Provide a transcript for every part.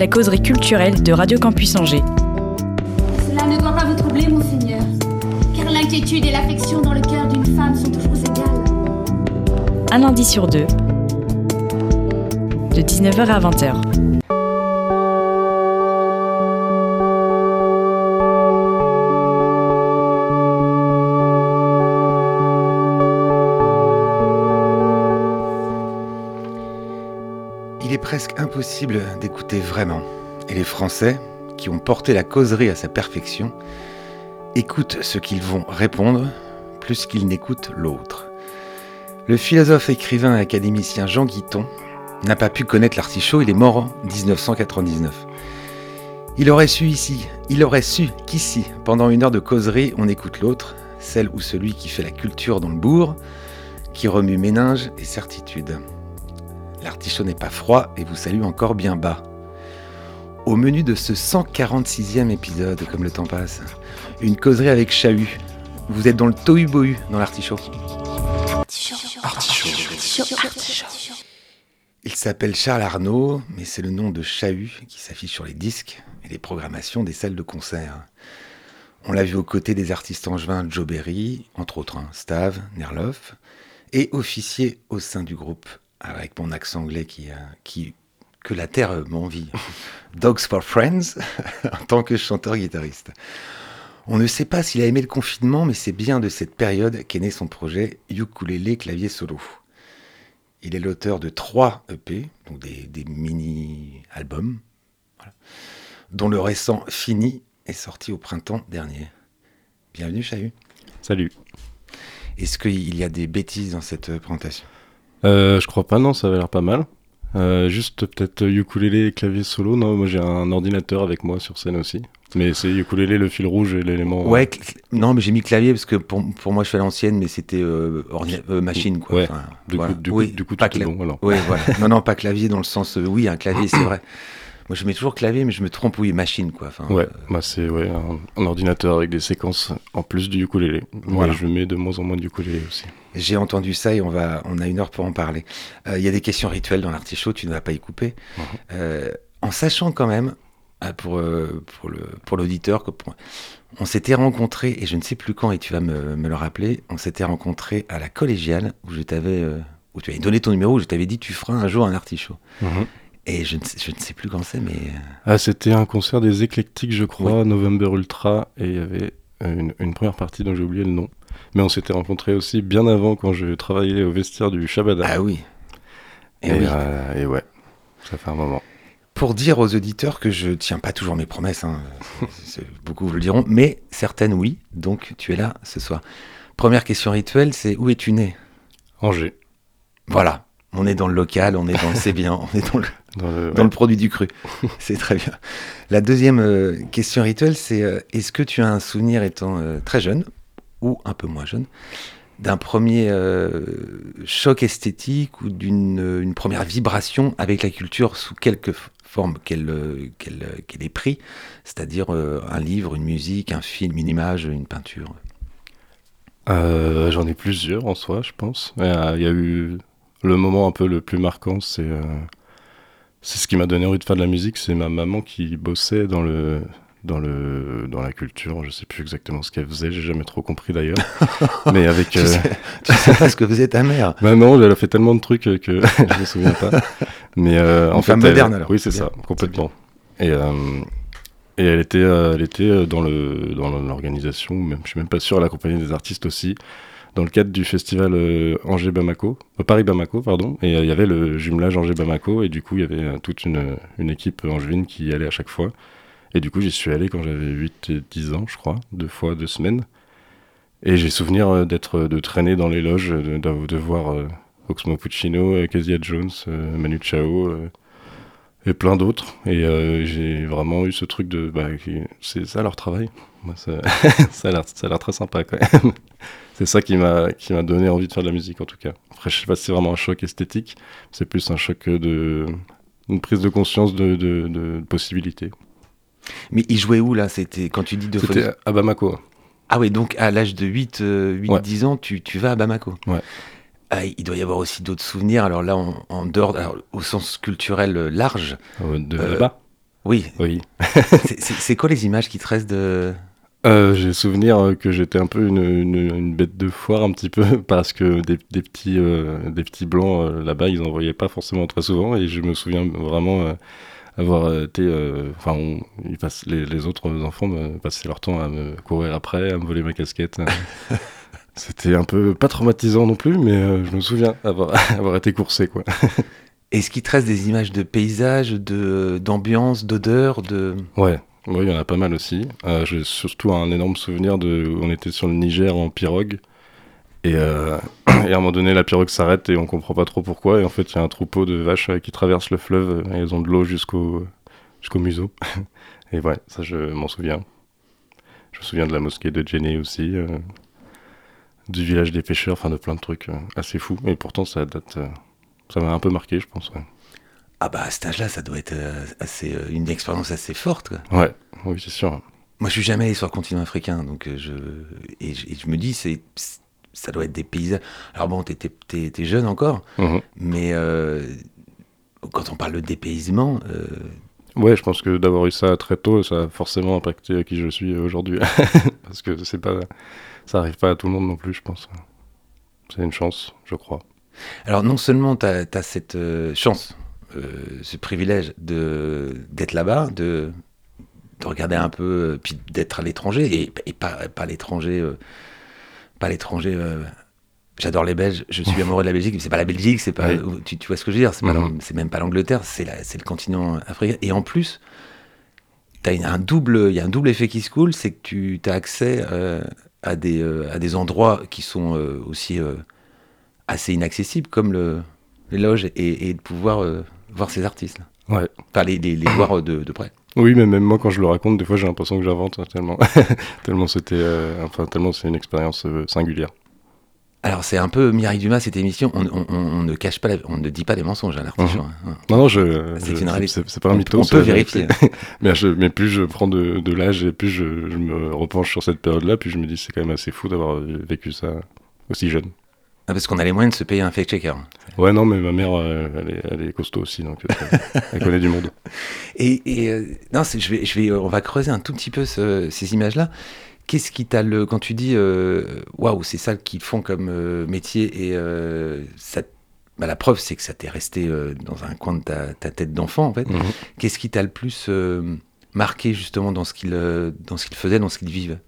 La causerie culturelle de Radio Campus Angers. Cela ne doit pas vous troubler, monseigneur, car l'inquiétude et l'affection dans le cœur d'une femme sont toujours égales. Un lundi sur deux. De 19h à 20h. Presque impossible d'écouter vraiment. Et les Français, qui ont porté la causerie à sa perfection, écoutent ce qu'ils vont répondre plus qu'ils n'écoutent l'autre. Le philosophe, écrivain et académicien Jean Guiton n'a pas pu connaître l'artichaut, il est mort en 1999. Il aurait su ici, il aurait su qu'ici, pendant une heure de causerie, on écoute l'autre, celle ou celui qui fait la culture dans le bourg, qui remue méninge et certitude. L'artichaut n'est pas froid et vous salue encore bien bas. Au menu de ce 146e épisode, comme le temps passe, une causerie avec Chahut. Vous êtes dans le tohu-bohu dans l'artichaut. Il s'appelle Charles Arnaud, mais c'est le nom de Chahut qui s'affiche sur les disques et les programmations des salles de concert. On l'a vu aux côtés des artistes angevins Joe Berry, entre autres hein, Stave, Nerloff, et officier au sein du groupe, avec mon accent anglais qui, qui que la terre m'envie. Dogs for Friends, en tant que chanteur-guitariste. On ne sait pas s'il a aimé le confinement, mais c'est bien de cette période qu'est né son projet Ukulele Clavier Solo. Il est l'auteur de trois EP, donc des, des mini-albums, voilà, dont le récent Fini est sorti au printemps dernier. Bienvenue, Chahut. Salut. Est-ce qu'il y a des bêtises dans cette présentation? Je crois pas, non, ça avait l'air pas mal. Euh, juste peut-être ukulélé et clavier solo. Non, moi j'ai un ordinateur avec moi sur scène aussi. Mais c'est ukulélé, le fil rouge et l'élément. Ouais, cl- non, mais j'ai mis clavier parce que pour, pour moi je fais à l'ancienne, mais c'était euh, euh, machine quoi. Ouais. Enfin, Du voilà. coup, du Oui, coup, du coup pas tout est bon alors. Oui, voilà. Non, non, pas clavier dans le sens. euh, oui, un clavier, c'est vrai. Moi je mets toujours clavier, mais je me trompe, oui, machine quoi. Enfin, Ouais, euh, bah c'est ouais, un, un ordinateur avec des séquences en plus du ukulélé. Voilà. Mais je mets de moins en moins de ukulélé aussi. J'ai entendu ça et on, va, on a une heure pour en parler. Euh, Il y a des questions rituelles dans l'artichaut, tu ne vas pas y couper. Mhm. Euh, en sachant quand même, pour, pour, l'auditeur, pour- on s'était rencontrés, et je ne sais plus quand, et tu vas me, me le rappeler, on s'était rencontrés à la collégiale, où je t'avais... où tu avais donné ton numéro, où je t'avais dit tu feras un jour un artichaut. Et je ne, sais, je ne sais plus quand c'est, mais... euh, Ah, c'était un concert des éclectiques, je crois, November Ultra, et il y avait euh, une, une première partie dont j'ai oublié le nom. Mais on s'était rencontrés aussi bien avant quand je travaillais au vestiaire du Shabada. Ah oui. Et, et, oui. euh, et ouais, ça fait un moment. Pour dire aux auditeurs que je tiens pas toujours mes promesses, hein, beaucoup vous le diront, mais certaines oui, donc tu es là ce soir. Première question rituelle, c'est où es-tu né? Angers. Voilà, on est dans le local, on est dans le c'est bien, on est dans le, Dans le, dans ouais. le produit du cru. c'est très bien. La deuxième euh, question rituelle, c'est euh, est-ce que tu as un souvenir étant euh, très jeune ou un peu moins jeune d'un premier euh, choc esthétique ou d'une une première vibration avec la culture sous quelque forme qu'elle euh, qu'elle ait pris, c'est-à-dire euh, un livre, une musique, un film, une image, une peinture? Euh, J'en ai plusieurs en soi, je pense. Il y a eu le moment un peu le plus marquant, c'est c'est ce qui m'a donné envie de faire de la musique. C'est ma maman qui bossait dans le dans le dans la culture. Je sais plus exactement ce qu'elle faisait. J'ai jamais trop compris d'ailleurs. Mais avec Tu, euh, sais, tu sais pas ce que faisait ta mère bah non, elle a fait tellement de trucs que je me souviens pas. Mais euh, en fait, femme elle- moderne, alors. Oui, c'est ça, bien. complètement. Et euh, et elle était euh, elle était dans le dans l'organisation, même je suis même pas sûr, elle accompagnait des artistes aussi dans le cadre du festival euh, Angers Bamako, euh, Paris Bamako pardon. Et euh, il y avait le jumelage Angers Bamako et du coup il y avait toute une une équipe angevine qui y allait à chaque fois. Et du coup, j'y suis allé quand j'avais 8 et 10 ans, je crois, deux fois deux semaines. Et j'ai souvenir d'être de traîner dans les loges, de, de, voir Oxmo Puccino, Kezia Jones, Manu Chao, et plein d'autres. Et j'ai vraiment eu ce truc de. Bah, c'est ça leur travail. Ça a l'air très sympa quand même. C'est ça qui m'a qui m'a donné envie de faire de la musique en tout cas. Après, je sais pas si c'est vraiment un choc esthétique, c'est plus un choc de. une prise de conscience de, de, de possibilités. Mais il jouait où là? C'était quand tu dis fois. C'était à Bamako. Ah oui, donc à l'âge de 8, 8 Ouais. 10 ans, tu, tu vas à Bamako? Ouais. Ah, il doit y avoir aussi d'autres souvenirs. Alors là, en, en dehors, alors, au sens culturel euh, large, euh, De Euh, là-bas? oui. Oui. C'est quoi les images qui te restent de. Euh, j'ai souvenir euh, que j'étais un peu une, une, une bête de foire un petit peu parce que des, des petits euh, des petits blancs euh, là-bas ils en voyaient pas forcément très souvent et je me souviens vraiment avoir été enfin les, les autres enfants passaient leur temps à me courir après à me voler ma casquette c'était un peu pas traumatisant non plus mais je me souviens avoir avoir été coursé quoi Est-ce qu'il reste des images de paysages, de d'ambiance, d'odeur, de. Ouais, oui, il y en a pas mal aussi. Euh, J'ai surtout un énorme souvenir de. On était sur le Niger en pirogue. Et, euh, et à un moment donné, la pirogue s'arrête et on comprend pas trop pourquoi. Et en fait, il y a un troupeau de vaches euh, qui traversent le fleuve et elles ont de l'eau jusqu'au jusqu'au museau. Et ouais, ça, je m'en souviens. Je me souviens de la mosquée de Djenné aussi, du village des pêcheurs, enfin de plein de trucs assez fous. Et pourtant, ça date. ça m'a un peu marqué, je pense. Ouais, Ah bah à cet âge-là, ça doit être euh, assez, euh, une expérience assez forte. Quoi. ouais oui, c'est sûr. Moi, je suis jamais allé sur le continent africain, donc euh, je et, je et je me dis c'est ça doit être des paysages. Alors bon, t'es jeune encore, Mhm. mais euh, quand on parle de dépaysement, euh, Ouais, je pense que d'avoir eu ça très tôt, ça a forcément impacté qui je suis aujourd'hui. Parce que c'est pas, ça arrive pas à tout le monde non plus, je pense. C'est une chance, je crois. alors non seulement tu as, cette euh, chance, ce privilège de d'être là-bas, de de regarder un peu, euh, puis d'être à l'étranger et, et pas pas l'étranger, euh, pas l'étranger. euh, J'adore les Belges, je suis amoureux de la Belgique, mais c'est pas la Belgique, c'est pas, Oui. tu, tu vois ce que je veux dire, c'est c'est même pas l'Angleterre, c'est la- c'est le continent africain. Et en plus, t'as une- un double, il y a un double effet qui se coule, c'est que tu as accès euh, à des euh, à des endroits qui sont euh, aussi euh, assez inaccessibles, comme le les loges, et, et de pouvoir euh, voir ces artistes, là. Ouais. enfin les, les, les voir euh, de, de près. Oui, mais même moi, quand je le raconte, des fois, j'ai l'impression que j'invente hein, tellement, tellement c'était, euh, enfin, tellement c'est une expérience euh, singulière. Alors c'est un peu Mireille Dumas cette émission, on, on- on- on ne cache pas, la- on ne dit pas des mensonges à l'artichaut. hein. Non, non, je, C'est une réalité. c'est, pas un mytho. on peut vérifier. mais, je- mais plus je prends de, de l'âge et plus je, je me repenche sur cette période-là, puis je me dis c'est quand même assez fou d'avoir vécu ça aussi jeune. Ah, Parce qu'on a les moyens de se payer un fake checker. Ouais, non, mais ma mère, euh, elle, est, elle est costaud aussi, donc euh, elle connaît du monde. Et, et, euh, non, je vais, je vais, on va creuser un tout petit peu ce- ces images-là. Qu'est-ce qui t'a le quand tu dis waouh, c'est ça qu'ils font comme métier et ça, bah, la preuve c'est que ça t'est resté dans un coin de ta, ta tête d'enfant en fait. Mhm. Qu'est-ce qui t'a le plus marqué justement dans ce qu'ils qu'ils faisaient, dans ce qu'ils vivent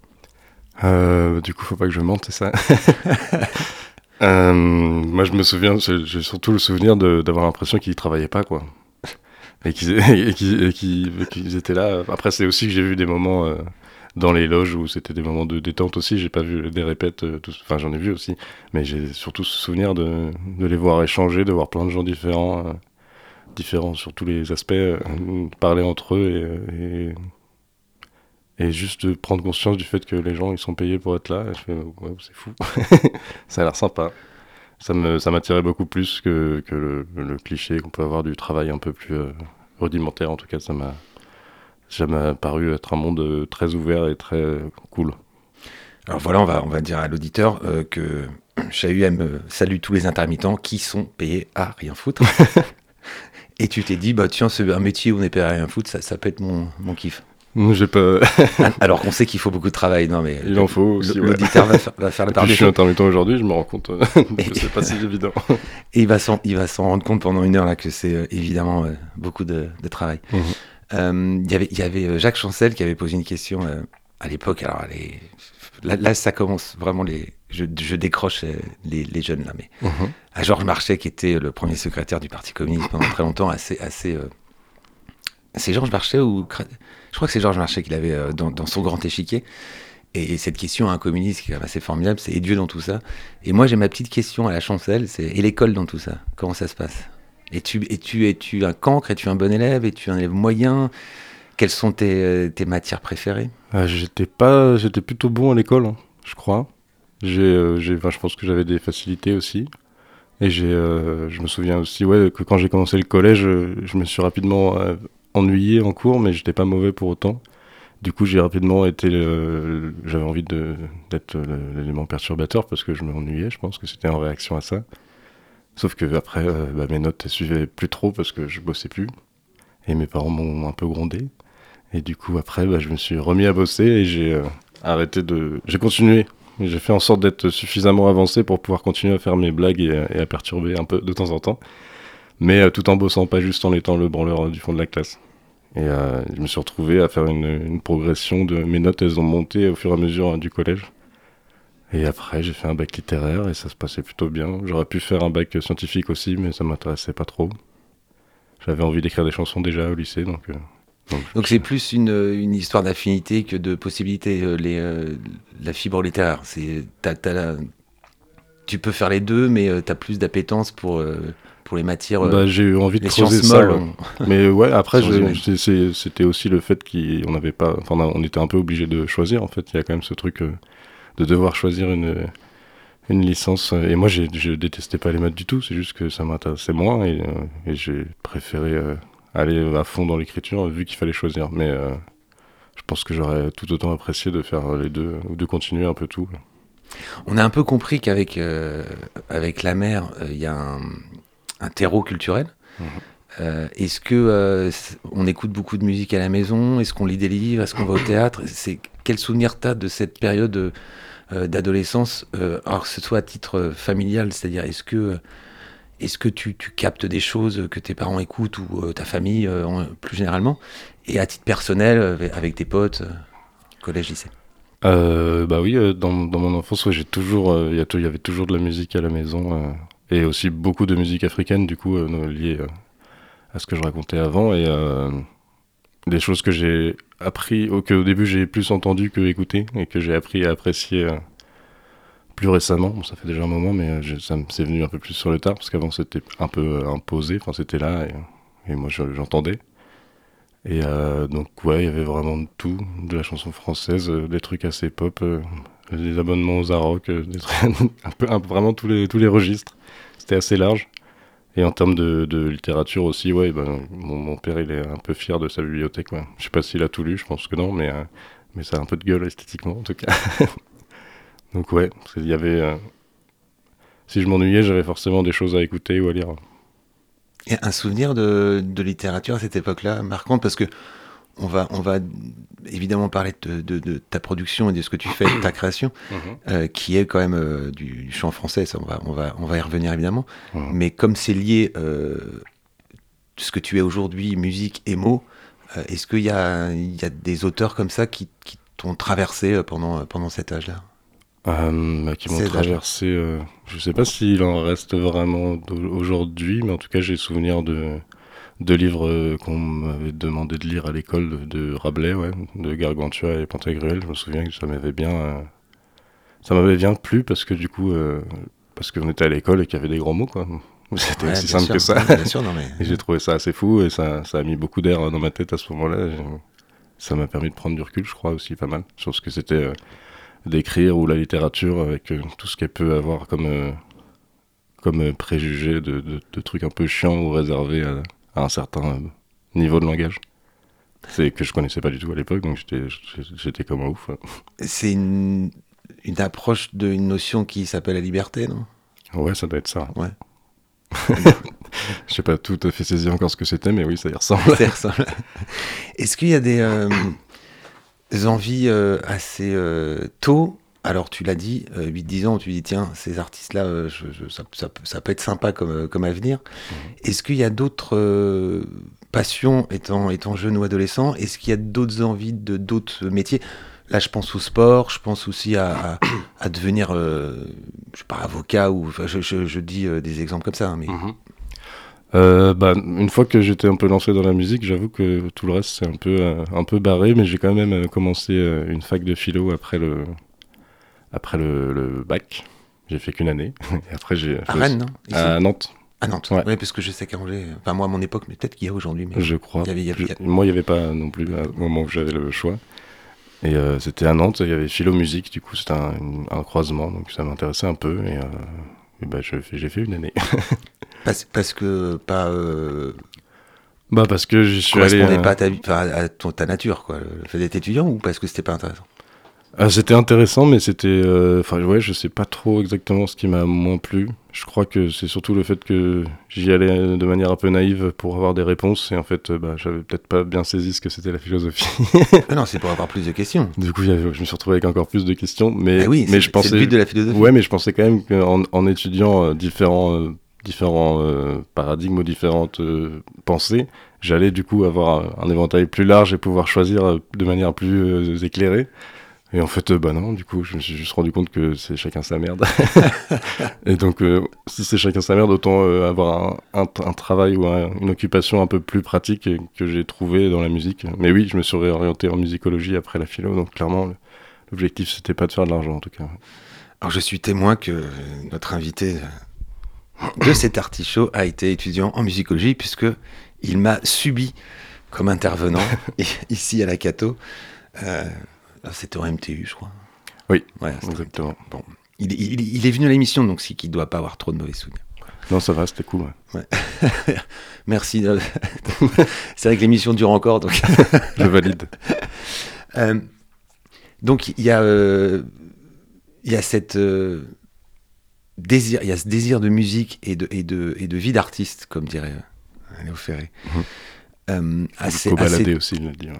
du coup, faut pas que je mente, c'est ça? Euh, moi, je me souviens, j'ai surtout le souvenir d'avoir l'impression qu'ils travaillaient pas, quoi. Et qu'ils étaient là. Après, c'est aussi que j'ai vu des moments euh, dans les loges où c'était des moments de détente aussi. J'ai pas vu des répètes, euh, enfin, j'en ai vu aussi. Mais j'ai surtout ce souvenir de, les voir échanger, de voir plein de gens différents, différents sur tous les aspects, parler entre eux et et juste de prendre conscience du fait que les gens ils sont payés pour être là. Et je fais ouais, c'est fou. ça a l'air sympa. Ça me ça m'attirait beaucoup plus que, que le, le cliché qu'on peut avoir du travail un peu plus euh, rudimentaire. En tout cas, ça m'a ça m'a paru être un monde euh, très ouvert et très euh, cool. Alors voilà, on va, on va dire à l'auditeur euh, que euh, salue tous les intermittents qui sont payés à rien foutre. Et tu t'es dit, bah tiens, c'est un métier où on est payé à rien foutre, ça, ça peut être mon, mon kiff. J'ai pas. Alors qu'on sait qu'il faut beaucoup de travail, non mais Il en faut aussi. ouais. l'auditeur va, faire- va faire la part je suis intermittent aujourd'hui, je me rends compte euh, que c'est pas si évident. Et il va s'en, rendre compte pendant une heure là que c'est euh, évidemment euh, beaucoup de, de travail. Mhm. Euh, Il y avait, il y avait Jacques Chancel qui avait posé une question euh, à l'époque. Alors là, là, ça commence vraiment les. Je, je décroche les, les jeunes là, mais Mhm. à Georges Marchais qui était le premier secrétaire du Parti communiste pendant très longtemps, assez, assez. C'est Georges Marchais ou je crois que c'est Georges Marchais qui l'avait euh, dans, son grand échiquier. Et cette question à un communiste qui est assez formidable, c'est et Dieu dans tout ça. Et moi j'ai ma petite question à la chancelle, c'est et l'école dans tout ça Comment ça se passe? Et tu, et tu es-tu un cancre? Es-tu un bon élève? Es-tu un élève moyen? Quelles sont tes, euh, matières préférées? Euh, j'étais plutôt bon à l'école, hein, je crois. J'ai, je pense que j'avais des facilités aussi. Et je me souviens aussi, ouais, que quand j'ai commencé le collège, je me suis rapidement ennuyé en cours, mais j'étais pas mauvais pour autant. Du coup, j'ai rapidement été, j'avais envie d'être l'élément perturbateur parce que je m'ennuyais. Je pense que c'était en réaction à ça. Sauf que après, euh, bah, mes notes elles suivaient plus trop parce que je bossais plus. Et mes parents m'ont un peu grondé. Et du coup, après, bah, je me suis remis à bosser et j'ai euh, arrêté de. J'ai continué. J'ai fait en sorte d'être suffisamment avancé pour pouvoir continuer à faire mes blagues et à perturber un peu de temps en temps. Mais euh, tout en bossant, pas juste en étant le branleur euh, du fond de la classe. Et euh, je me suis retrouvé à faire une, progression de. Mes notes, elles ont monté au fur et à mesure euh, du collège. Et après, j'ai fait un bac littéraire et ça se passait plutôt bien. J'aurais pu faire un bac scientifique aussi, mais ça m'intéressait pas trop. J'avais envie d'écrire des chansons déjà au lycée, donc. Donc c'est plus une, une histoire d'affinité que de possibilités. euh, Les, la fibre littéraire, c'est tu peux faire les deux, mais tu as plus d'appétence pour, pour les matières, euh, bah, j'ai eu envie de creuser ça. Mais ouais, après, c'était aussi le fait qu'on n'avait pas, enfin, on était un peu obligé de choisir. En fait, il y a quand même ce truc euh, de devoir choisir une une licence. euh, Et moi, je détestais pas les maths du tout. C'est juste que ça m'intéressait moins et, euh, et j'ai préféré euh, aller à fond dans l'écriture vu qu'il fallait choisir. Mais euh, je pense que j'aurais tout autant apprécié de faire les deux ou de continuer un peu tout. On a un peu compris qu'avec euh, avec la mer, euh, il y a un, un terreau culturel. Mhm. Euh, Est-ce que euh, on écoute beaucoup de musique à la maison? Est-ce qu'on lit des livres? Est-ce qu'on va au théâtre? C'est quel souvenir t'as de cette période euh, d'adolescence Alors que ce soit à titre familial, c'est-à-dire est-ce que est-ce que tu, tu captes des choses que tes parents écoutent ou ta famille plus généralement? Et à titre personnel, avec tes potes, collège, lycée. Bah oui, dans, dans mon enfance, ouais, j'ai toujours, il y, avait toujours de la musique à la maison et aussi beaucoup de musique africaine, du coup, euh, liée euh, à ce que je racontais avant et euh, des choses que j'ai appris, au, que au début j'ai plus entendu que écouté et que j'ai appris à apprécier plus récemment. Ça fait déjà un moment, mais je- ça c'est venu un peu plus sur le tard parce qu'avant c'était un peu imposé, enfin c'était là et, moi je- j'entendais. Et donc, ouais, il y avait vraiment de tout, de la chanson française, des trucs assez pop, des abonnements aux Arocs, euh, vraiment tous les, tous les registres. C'était assez large. Et en termes de, littérature aussi, ouais, ben, mon, père, il est un peu fier de sa bibliothèque. Ouais. Je sais pas s'il a tout lu, je pense que non, mais, euh, mais ça a un peu de gueule esthétiquement, en tout cas. donc, ouais, qu'il y avait. euh, si je m'ennuyais, j'avais forcément des choses à écouter ou à lire. Et un souvenir de, de littérature à cette époque-là, marquante, parce que on va, on va évidemment parler de, de- de ta production et de ce que tu fais, de ta création, euh, qui est quand même euh, du, chant français, ça, on, va, on, va, on va y revenir évidemment. Mhm. Mais comme c'est lié, euh, ce que tu es aujourd'hui, musique et mots, euh, est-ce qu'il y a, y a des auteurs comme ça qui, qui t'ont traversé pendant, pendant cet âge-là? Euh, bah, qui m'ont traversé. euh, je sais pas s'il en reste vraiment aujourd'hui, mais en tout cas, j'ai souvenir de, de livres euh, qu'on m'avait demandé de lire à l'école de, Rabelais, ouais, de Gargantua et Pantagruel. Je me souviens que ça m'avait bien, euh, ça m'avait bien plu parce que du coup, euh, parce qu'on était à l'école et qu'il y avait des grands mots, quoi. C'était Ouais, aussi simple sûr. que ça. Ouais, bien sûr, non, mais... Et j'ai trouvé ça assez fou et ça, ça a mis beaucoup d'air dans ma tête à ce moment-là. Ça m'a permis de prendre du recul, je crois, aussi pas mal, sur ce que c'était euh, d'écrire ou la littérature avec euh, tout ce qu'elle peut avoir comme, euh, comme préjugés de, de- de trucs un peu chiants ou réservés à, à un certain niveau de langage. C'est que je connaissais pas du tout à l'époque, donc j'étais- comme un ouf. C'est une, une approche d'une notion qui s'appelle la liberté, non? Ouais, ça doit être ça. Ouais. Je sais pas tout à fait saisir encore ce que c'était, mais oui, ça y ressemble. Ça ressemble. Est-ce qu'il y a des euh, envies euh, assez euh, tôt Alors, tu l'as dit, euh, 8-10 ans, tu dis, tiens, ces artistes-là, euh, je- je- ça, ça peut- ça peut être sympa comme, euh, comme avenir. Est-ce qu'il y a d'autres euh, passions étant, étant jeune ou adolescent? Est-ce qu'il y a d'autres envies de d'autres métiers? Là, je pense au sport, je pense aussi à, à, à devenir, euh, je sais pas, avocat, ou je, je- dis euh, des exemples comme ça, hein, mais Euh, bah, une fois que j'étais un peu lancé dans la musique, j'avoue que tout le reste c'est un peu euh, un peu barré, mais j'ai quand même euh, commencé euh, une fac de philo après le après le, le bac. J'ai fait qu'une année. Et après j'ai à je- Rennes, non? Ici à Nantes. À Nantes. Ouais. Ouais. parce que je sais qu'à Angers, enfin moi à mon époque, mais peut-être qu'il y a aujourd'hui. Mais... Je crois. Il y avait- il y avait- Je- Moi, il n'y avait pas non plus au moment où j'avais le choix. Et euh, c'était à Nantes, il y avait Philo Musique, du coup, c'était un, croisement, donc ça m'intéressait un peu. Et, euh, et je fais- j'ai fait une année. Parce, parce que pas euh, bah, parce que j'y suis allé. correspondait euh, pas à ta, à ton- ta nature, quoi. Le fait d'être étudiant ou parce que c'était pas intéressant? Ah, c'était intéressant, mais c'était. euh, Enfin, ouais, je sais pas trop exactement ce qui m'a moins plu. Je crois que c'est surtout le fait que j'y allais de manière un peu naïve pour avoir des réponses, et en fait, euh, bah, j'avais peut-être pas bien saisi ce que c'était la philosophie. Ah non, c'est pour avoir plus de questions. du coup, je me suis retrouvé avec encore plus de questions, mais, Ah oui, mais c'est je c'est pensais. le but de la philosophie. Ouais, mais je pensais quand même qu'en en étudiant euh, différents, euh, différents euh, paradigmes ou différentes euh, pensées, j'allais du coup avoir un, un éventail plus large et pouvoir choisir euh, de manière plus euh, éclairée. Et en fait, euh, bah non, du coup, je me suis juste rendu compte que c'est chacun sa merde. et donc, euh, si c'est chacun sa merde, autant euh, avoir un, un, un travail ou un- une occupation un peu plus pratique que j'ai trouvé dans la musique. Mais oui, je me suis réorienté en musicologie après la philo, donc clairement, l'objectif, c'était pas de faire de l'argent en tout cas. Alors je suis témoin que notre invité de cet artichaut a été étudiant en musicologie puisque il m'a subi comme intervenant ici à la Cato. Euh, c'était au MTU, je crois. Oui, Ouais, Exactement. Bon, il, il- il est venu à l'émission, donc c'est qu'il ne doit pas avoir trop de mauvais souvenirs. Non, ça va, c'était cool. ouais. Merci. euh, c'est vrai que l'émission dure encore, donc. Je valide. Euh, donc il y a, euh, il y a cette euh, désir, il y a ce désir de musique et de et de et de vie d'artiste, comme dirait Léo Ferré. Euh, assez, Cobaladé assez- aussi, il l'a dit. ouais.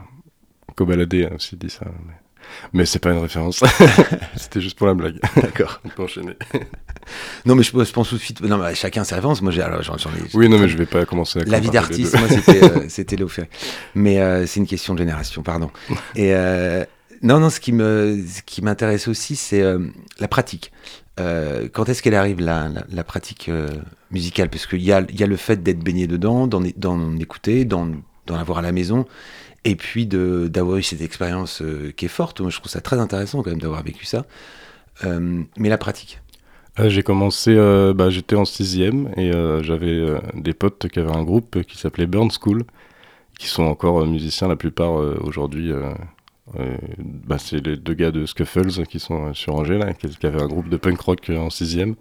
Cobaladé a aussi dit ça. Mais, mais c'est pas une référence. C'était juste pour la blague. D'accord. On peut enchaîner. Non, mais je, je pense tout de suite. Non, mais chacun ses références. Moi, j'ai alors j'en ai. Oui, non, mais je vais pas commencer à La vie d'artiste, moi, c'était euh, c'était Léo Ferré. Mais euh, c'est une question de génération, pardon. Et euh, non, non, ce qui me, ce qui m'intéresse aussi, c'est euh, la pratique. Quand est-ce qu'elle arrive la, la, la pratique musicale? Parce qu'il y a, il y a le fait d'être baigné dedans, d'en, d'en écouter, d'en, d'en avoir à la maison, et puis d'avoir eu cette expérience euh, qui est forte. Moi, je trouve ça très intéressant quand même d'avoir vécu ça. Euh, mais la pratique. Euh, j'ai commencé, bah, j'étais en sixième et j'avais des potes qui avaient un groupe qui s'appelait Burn School, qui sont encore musiciens la plupart aujourd'hui. bah, c'est les deux gars de Scuffles qui sont sur Angers, qui, qui avaient un groupe de punk rock en sixième.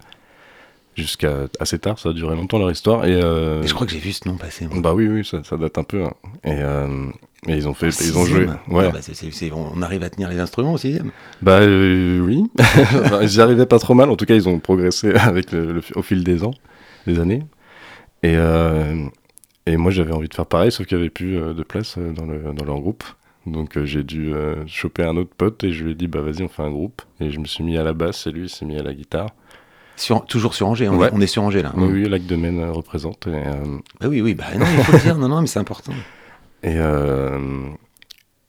Jusqu'à assez tard, ça a duré longtemps leur histoire. Et, euh, Et je crois que j'ai vu ce nom passer. moi. Bah oui, oui, ça, ça date un peu. hein. Et, euh, et ils ont fait, ils ont joué. Ouais. Ah bah, on arrive à tenir les instruments au sixième. Bah euh, oui, Enfin, ils y arrivaient pas trop mal. En tout cas, ils ont progressé avec le, le- au fil des ans, des années. Et, euh, et moi, j'avais envie de faire pareil, sauf qu'il n'y avait plus euh, de place dans, le, dans leur groupe. Donc euh, j'ai dû euh, choper un autre pote et je lui ai dit bah vas-y on fait un groupe et je me suis mis à la basse et lui il s'est mis à la guitare. Sur- toujours sur Angers, on, Ouais. est, on est sur Angers là. Oui, oui, Lac de Maine euh, représente. Et, euh, Bah oui, oui, bah non, il faut le dire, non, non, mais c'est important. Et, euh,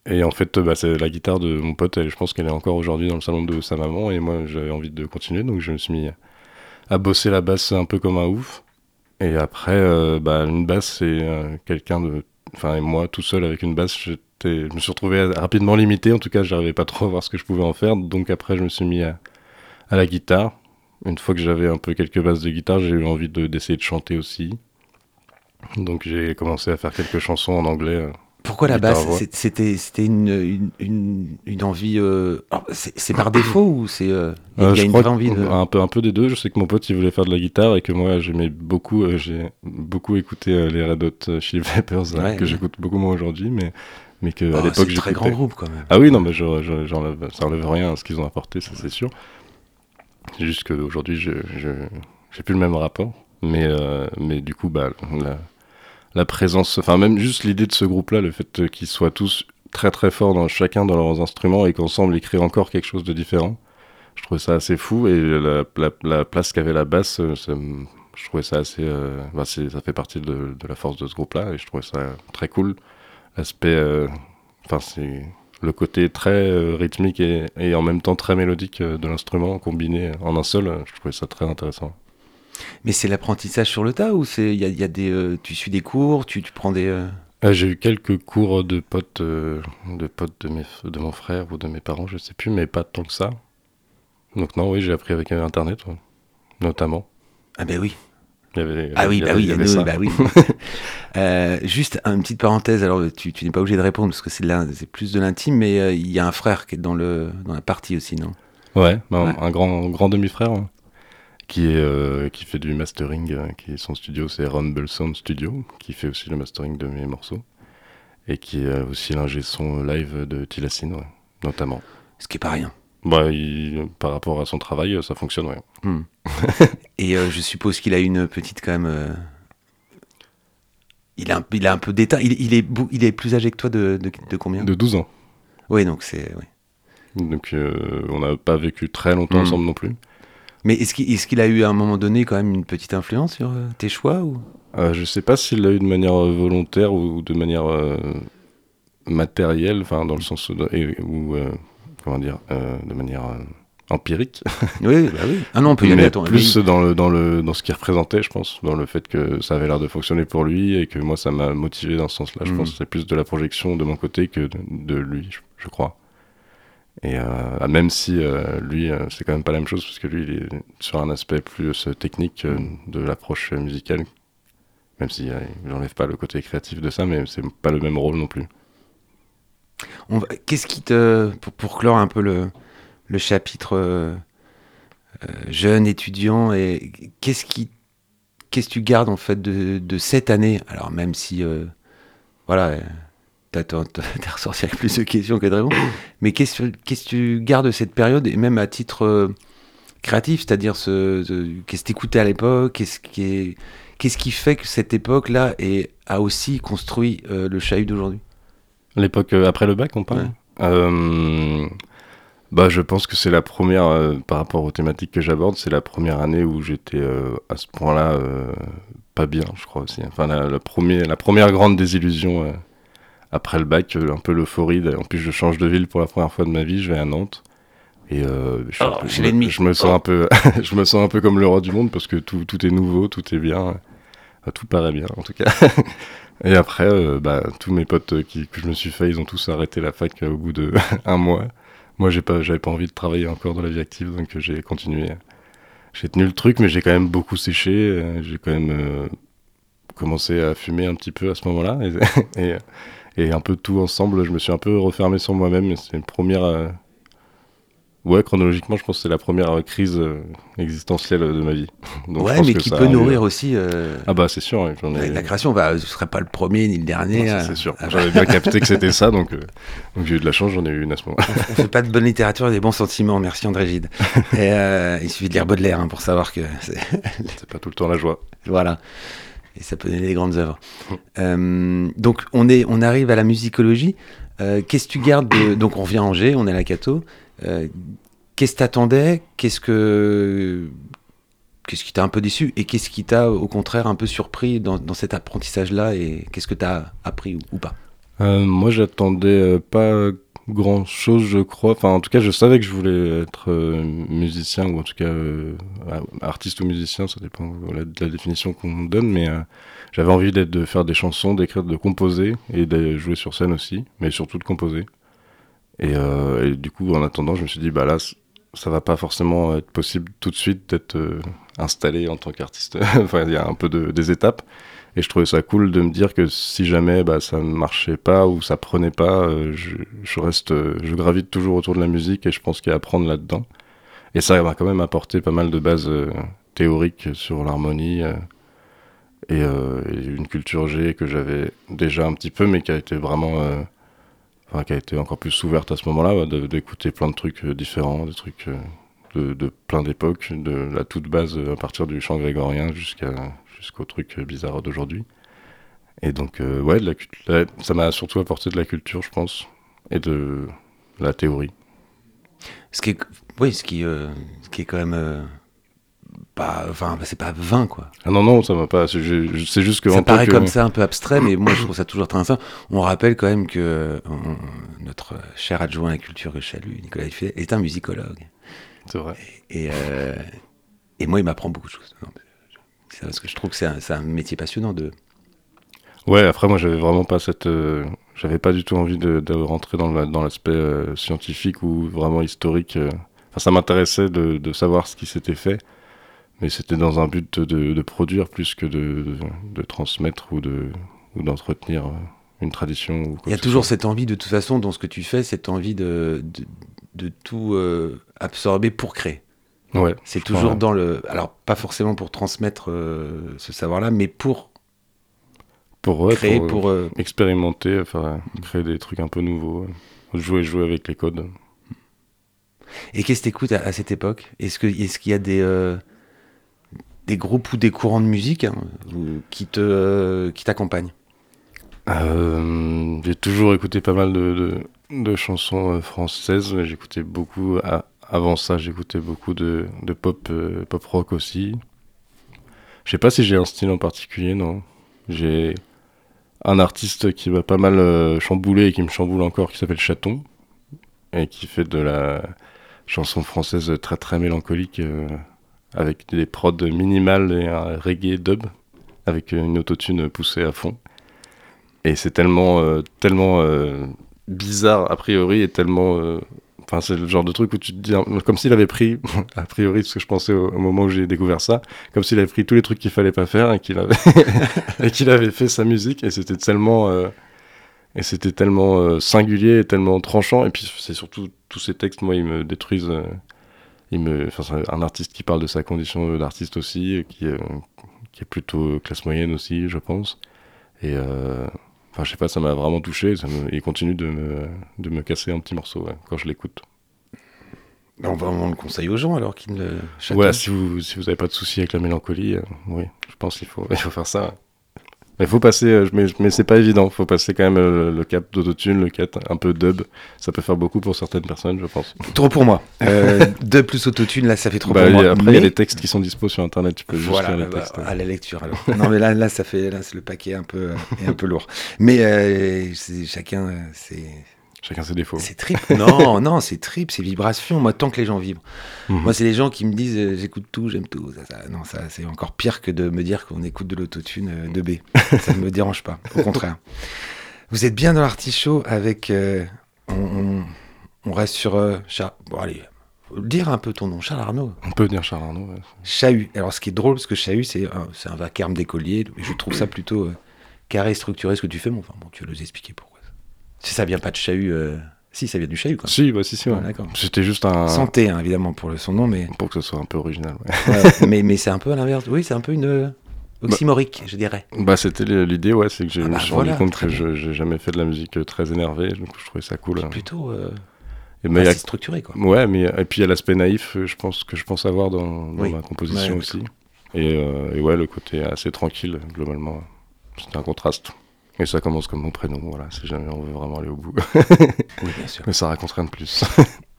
et en fait, bah, c'est la guitare de mon pote, elle, je pense qu'elle est encore aujourd'hui dans le salon de sa maman, et moi j'avais envie de continuer, donc je me suis mis à bosser la basse un peu comme un ouf. Et après, euh, bah, une basse, c'est quelqu'un de. Enfin, et moi tout seul avec une basse, je me suis retrouvé rapidement limité, en tout cas, j'arrivais pas trop à voir ce que je pouvais en faire, donc après, je me suis mis à, à la guitare. Une fois que j'avais un peu quelques bases de guitare, j'ai eu envie de- d'essayer de chanter aussi. Donc j'ai commencé à faire quelques chansons en anglais. euh, Pourquoi la basse? C'était une, une, une, une envie. euh, C'est par défaut ou c'est. euh, Il y a, Euh, y une vraie envie de. un peu un peu des deux. Je sais que mon pote il voulait faire de la guitare et que moi j'aimais beaucoup. j'ai beaucoup écouté les Red Hot Chili Peppers que ouais. j'écoute beaucoup moins aujourd'hui, mais mais que Oh, à c'est l'époque un très grand groupe quand même. Ah oui non mais je, je- ça enlève rien à ce qu'ils ont apporté, ça c'est sûr. Juste qu'aujourd'hui je j'ai plus le même rapport. Mais euh, mais du coup bah la, la présence, enfin même juste l'idée de ce groupe-là, le fait qu'ils soient tous très très forts dans chacun dans leurs instruments et qu'ensemble ils créent encore quelque chose de différent. Je trouvais ça assez fou et la, la, la place qu'avait la basse, euh, ça je trouvais ça assez, euh, bah, ça fait partie de, la force de ce groupe-là et je trouvais ça très cool. L'aspect, enfin c'est le côté très euh, rythmique et, et en même temps très mélodique euh, de l'instrument combiné en un seul, je trouvais ça très intéressant. Mais c'est l'apprentissage sur le tas ou c'est il y a, y a des. euh, tu suis des cours, tu, tu prends des. euh, J'ai eu quelques cours de potes, euh, de potes de, mes, de mon frère ou de mes parents, je sais plus, mais pas tant que ça. Donc non, oui, j'ai appris avec Internet, ouais, notamment. Ah ben oui. Avait- Ah oui, bah avait- oui, nous, bah oui. Euh, juste une petite parenthèse, alors tu, tu n'es pas obligé de répondre parce que c'est plus de l'intime, mais euh, il y a un frère qui est dans, le, dans la partie aussi, non? Ouais, bah, Ouais. un grand, grand demi-frère hein, qui, est, euh, qui fait du mastering. euh, qui son studio, c'est Rumble Sound Studio, qui fait aussi le mastering de mes morceaux. Et qui est aussi l'ingé son live de Tilassine, ouais, notamment. Ce qui est pas rien. Bah, il- par rapport à son travail, euh, ça fonctionne, ouais. Hmm. Et euh, je suppose qu'il a une petite quand même. euh, Il a, un, il a un peu d'état. Il, il, est, il est plus âgé que toi de, de, de combien? De 12 ans. Oui, donc c'est. ouais. Donc, euh, on n'a pas vécu très longtemps Mm. ensemble non plus. Mais est-ce qu'il est qu'il a eu à un moment donné quand même une petite influence sur tes choix ou... Je sais pas s'il l'a eu de manière volontaire ou de manière matérielle, enfin dans le sens euh, comment dire, euh, de manière euh, empirique. Oui, bah oui. Ah non, on peut y aller. Attends, plus dans le dans le dans ce qu'il représentait, je pense, dans le fait que ça avait l'air de fonctionner pour lui et que moi ça m'a motivé dans ce sens-là. Je Mhm. pense que c'est plus de la projection de mon côté que de, de lui, je, je crois. Et euh, même si euh, lui, euh, c'est quand même pas la même chose parce que lui, il est sur un aspect plus technique euh, de l'approche musicale. Même si j'enlève pas le côté créatif de ça, mais c'est pas le même rôle non plus. Qu'est-ce qui te. Pour, clore un peu le, chapitre euh, euh, jeune, étudiant, et qu'est-ce qui. Qu'est-ce que tu gardes en fait de, cette année? Alors, même si. euh, voilà. T'as t'as ressorti avec plus de questions que de réponses. Mais qu'est-ce que tu gardes de cette période, et même à titre euh, créatif, c'est-à-dire ce, ce- qu'est-ce que t'écoutais à l'époque Qu'est-ce qui, est- qui fait que cette époque-là a aussi construit le chahut d'aujourd'hui? L'époque euh, après le bac, on parle Ouais. Euh, Bah, je pense que c'est la première, euh, par rapport aux thématiques que j'aborde, c'est la première année où j'étais euh, à ce point-là euh, pas bien, je crois aussi. Enfin, la, la première, la première grande désillusion euh, après le bac, un peu l'euphorie. En plus, je change de ville pour la première fois de ma vie, je vais à Nantes. Et euh, je, suis Oh, peu- je me- je me sens un peu, je me sens un peu comme le roi du monde parce que tout, tout est nouveau, tout est bien, tout paraît bien en tout cas. Et après, euh, bah, tous mes potes euh, que je me suis fait, ils ont tous arrêté la fac euh, au bout de un mois. Moi, j'ai pas, j'avais pas envie de travailler encore dans la vie active, donc j'ai continué. J'ai tenu le truc, mais j'ai quand même beaucoup séché. J'ai quand même commencé à fumer un petit peu à ce moment-là. Et, un peu tout ensemble, je me suis un peu refermé sur moi-même. C'est une première. Euh, Ouais, chronologiquement, je pense que c'est la première euh, crise euh, existentielle de ma vie. Donc, je Ouais, pense mais que qui peut eu- nourrir aussi euh, Ah bah c'est sûr, ouais, ai... la, création. Bah, ce serait pas le premier ni le dernier. Euh, c'est sûr. ah, J'avais bien capté que c'était ça, donc, euh, donc j'ai eu de la chance, j'en ai eu une à ce moment. on fait pas de bonne littérature et des bons sentiments. Merci André Gide. Et, euh, il suffit de lire Baudelaire hein, pour savoir que c'est- C'est pas tout le temps la joie. voilà. Et ça peut donner des grandes œuvres. Euh, donc on est, on arrive à la musicologie. Euh, Qu'est-ce que tu gardes de... Donc on revient à Angers, on est à la Cato. Euh, Qu'est-ce que t'attendais? Qu'est-ce que qu'est-ce qui t'a un peu déçu? Et qu'est-ce qui t'a au contraire un peu surpris dans, dans cet apprentissage-là? Et qu'est-ce que t'as appris ou, ou pas? Euh, moi, j'attendais euh, pas grand chose, je crois. Enfin, en tout cas, je savais que je voulais être euh, musicien, ou en tout cas artiste ou musicien, ça dépend de la, définition qu'on me donne, mais j'avais envie d'être, de faire des chansons, d'écrire, de composer, et de jouer sur scène aussi, mais surtout de composer. Et, euh, et du coup, en attendant, je me suis dit, bah là, ça va pas forcément être possible tout de suite d'être euh, installé en tant qu'artiste. enfin, il y a un peu de, des étapes. Et je trouvais ça cool de me dire que si jamais bah, ça ne marchait pas ou ça prenait pas, euh, je, reste, je gravite toujours autour de la musique et je pense qu'il y a à apprendre là-dedans. Et ça m'a quand même apporté pas mal de bases théoriques sur l'harmonie et, et une culture G que j'avais déjà un petit peu, mais qui a été vraiment, enfin qui a été encore plus ouverte à ce moment-là, d'écouter plein de trucs euh, différents, des trucs euh, de, plein d'époques, de la toute base euh, à partir du chant grégorien jusqu'à jusqu'au truc bizarre d'aujourd'hui. Et donc, ouais, ça m'a surtout apporté de la culture, je pense, et de la théorie. Ce qui oui, ce qui, ce qui est quand même pas, enfin, c'est pas vain quoi. Ah non, non, ça m'a pas. C'est ju- c'est juste que. Ça paraît que- comme ça un peu abstrait, mais moi je trouve ça toujours très intéressant. On rappelle quand même que euh, on- notre cher adjoint à la culture que je salue, Nicolas Effet, est un musicologue. C'est vrai. Et, euh, et moi, il m'apprend beaucoup de choses. C'est parce que je trouve que c'est un, métier passionnant de. Ouais, après, moi, j'avais vraiment pas cette. euh, J'avais pas du tout envie de, de rentrer dans la- dans l'aspect euh, scientifique ou vraiment historique. euh. Enfin, ça m'intéressait de, de savoir ce qui s'était fait. Mais c'était dans un but de, de produire plus que de, transmettre ou de ou d'entretenir une tradition. Ou Il y a toujours soit. cette envie, de toute façon, dans ce que tu fais, cette envie de, de, de tout euh, absorber pour créer. Ouais. C'est toujours crois, dans le. Alors, pas forcément pour transmettre euh, ce savoir-là, mais pour pour, ouais, créer, pour, pour. euh, expérimenter, enfin, créer des trucs un peu nouveaux, jouer, jouer avec les codes. Et qu'est-ce que t'écoutes à, à cette époque? Est-ce que est-ce qu'il y a des des groupes ou des courants de musique hein, qui te t'accompagnent Euh, j'ai toujours écouté pas mal de, de, chansons euh, françaises, mais j'écoutais beaucoup. avant ça, j'écoutais beaucoup de, de pop, euh, pop rock aussi. Je sais pas si j'ai un style en particulier, non. J'ai un artiste qui m'a pas mal chamboulé et qui me chamboule encore, qui s'appelle Chaton, et qui fait de la chanson française très très mélancolique, avec des prods minimales et un reggae dub, avec une autotune poussée à fond. Et c'est tellement, euh, tellement euh, bizarre a priori et tellement. euh, Enfin, c'est le genre de truc où tu te dis, hein, comme s'il avait pris, a priori, ce que je pensais au, au moment où j'ai découvert ça, comme s'il avait pris tous les trucs qu'il fallait pas faire et qu'il avait, et avait fait sa musique et c'était tellement, et c'était tellement singulier et tellement tranchant. Et puis c'est surtout tous ces textes, moi, ils me détruisent. Euh, me, enfin, un artiste qui parle de sa condition d'artiste aussi, euh, qui, euh, qui est plutôt classe moyenne aussi, je pense. Et euh, Enfin, je sais pas, ça m'a vraiment touché. Ça me... Il continue de me, de me casser un petit morceau ouais, quand je l'écoute. Ben, On va on le conseille aux gens alors qu'ils le Chaton. Ouais, si vous si vous avez pas de soucis avec la mélancolie, euh, oui, je pense qu'il faut, il faut faire ça. Mais faut passer, euh, mais, mais c'est pas évident. Faut passer quand même euh, le cap d'autotune, le cap un peu dub. Ça peut faire beaucoup pour certaines personnes, je pense. Trop pour moi. Euh, deux plus autotune, là, ça fait trop Bah, pour moi. après, il y a des textes qui sont dispo sur internet. Tu peux juste lire les bah, textes. à la lecture alors. non mais là, là ça fait, là c'est le paquet un peu, euh, est un peu lourd. Mais euh, chacun, c'est, Chacun ses défauts. c'est trip. Non, non, c'est trip, c'est vibration. Moi, tant que les gens vibrent. Mhm. Moi, c'est les gens qui me disent, euh, j'écoute tout, j'aime tout. Ça, ça- non, ça, c'est encore pire que de me dire qu'on écoute de l'autotune euh, de B. ça ne me dérange pas. Au contraire. Vous êtes bien dans l'artichaut avec, euh, on, on- on reste sur Char- Bon allez, dire un peu ton nom, Charles Arnaud. On peut dire Charles Arnaud. ouais. Chahut. Alors, ce qui est drôle, parce que Chahut, c'est un, un vacarme d'écolier. Je trouve ça plutôt carré, structuré, ce que tu fais. Bon, enfin, bon, tu vas nous expliquer pourquoi. Si ça vient pas de Chahut, euh, si, ça vient du Chahut, quoi. Si, bah si, si. ouais. D'accord. C'était juste un. Santé, hein, évidemment, pour le, son nom, mais, Pour que ce soit un peu original. ouais. ouais, mais, mais c'est un peu à l'inverse. Oui, c'est un peu une euh, oxymorique, je dirais. Bah, c'était l'idée, ouais, c'est que je Ah me bah voilà, rendu compte que je j'ai jamais fait de la musique euh, très énervée, donc je trouvais ça cool. Euh. plutôt euh, Et mais a- structuré, quoi. Ouais, mais et puis il y a l'aspect naïf, je pense que je pense avoir dans, dans Oui. ma composition Ouais, aussi. Et, euh, et ouais, le côté assez tranquille, globalement, c'était un contraste. Et ça commence comme mon prénom, voilà, si jamais on veut vraiment aller au bout. Oui, bien sûr. mais ça raconte rien de plus.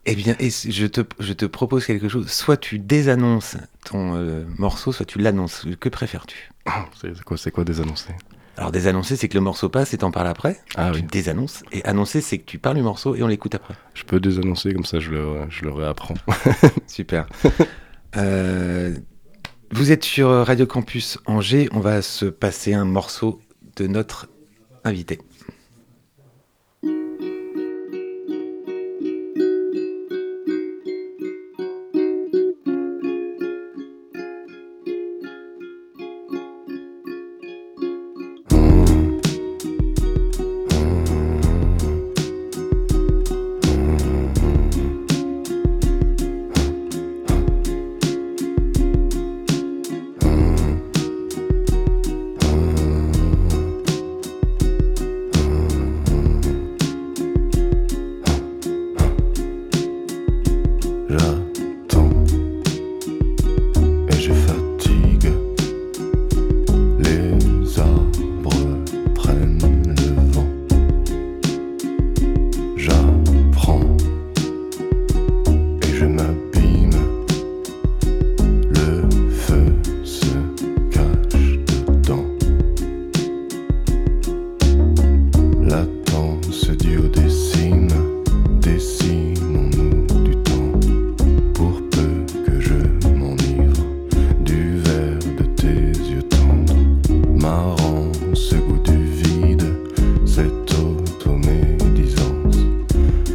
Eh bien, et je te, je te propose quelque chose. Soit tu désannonces ton euh, morceau, soit tu l'annonces. Que préfères-tu? C'est quoi, quoi désannoncer? Alors, désannoncer, c'est que le morceau passe et t'en parles après. Ah tu oui. désannonces. Et annoncer, c'est que tu parles du morceau et on l'écoute après. Je peux désannoncer, comme ça je le, je le réapprends. Super. Euh, vous êtes sur Radio Campus Angers. On va se passer un morceau de notre invité.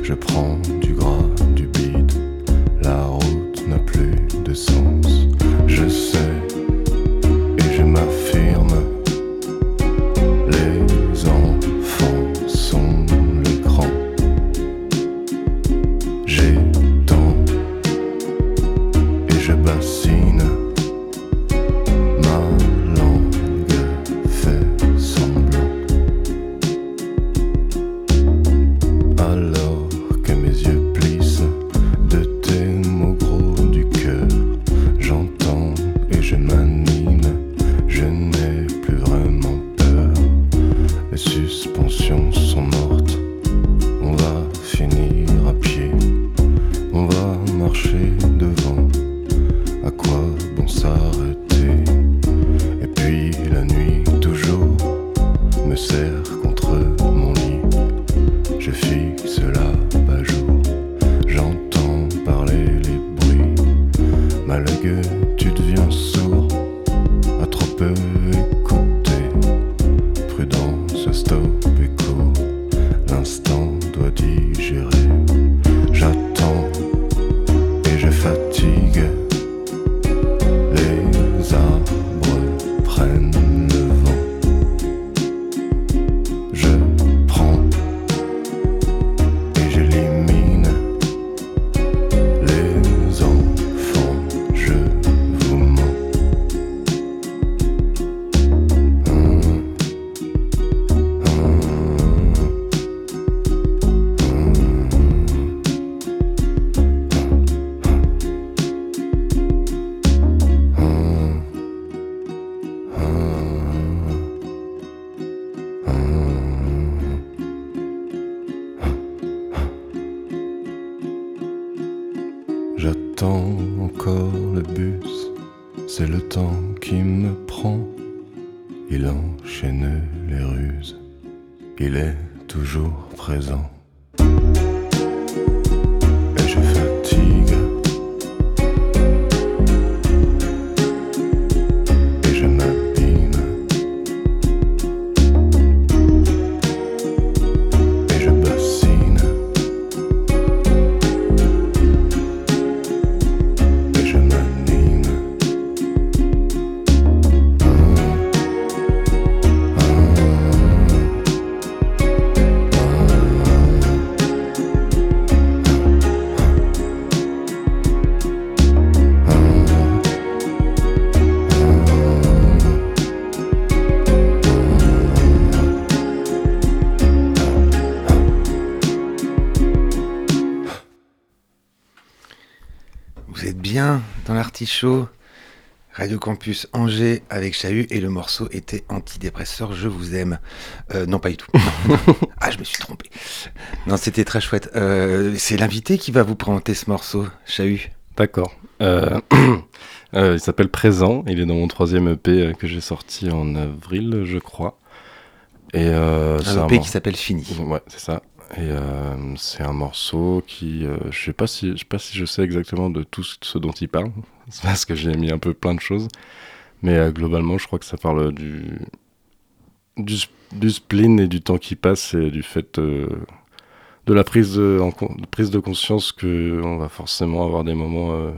je prends. Radio Campus Angers avec Chahut et le morceau était antidépresseur, je vous aime. Euh, non, pas du tout. ah, je me suis trompé. Non, c'était très chouette. Euh, c'est l'invité qui va vous présenter ce morceau, Chahut. D'accord. Euh, il s'appelle Présent. Il est dans mon troisième EP que j'ai sorti en avril, je crois. Et euh, Un EP mor- qui s'appelle Fini. Ouais, c'est ça. Et euh, c'est un morceau qui, euh, je sais pas si, je sais pas si je sais exactement de tout ce dont il parle, parce que j'ai mis un peu plein de choses. Mais euh, globalement, je crois que ça parle du, du, spleen et du temps qui passe et du fait de la prise de, prise de conscience que on va forcément avoir des moments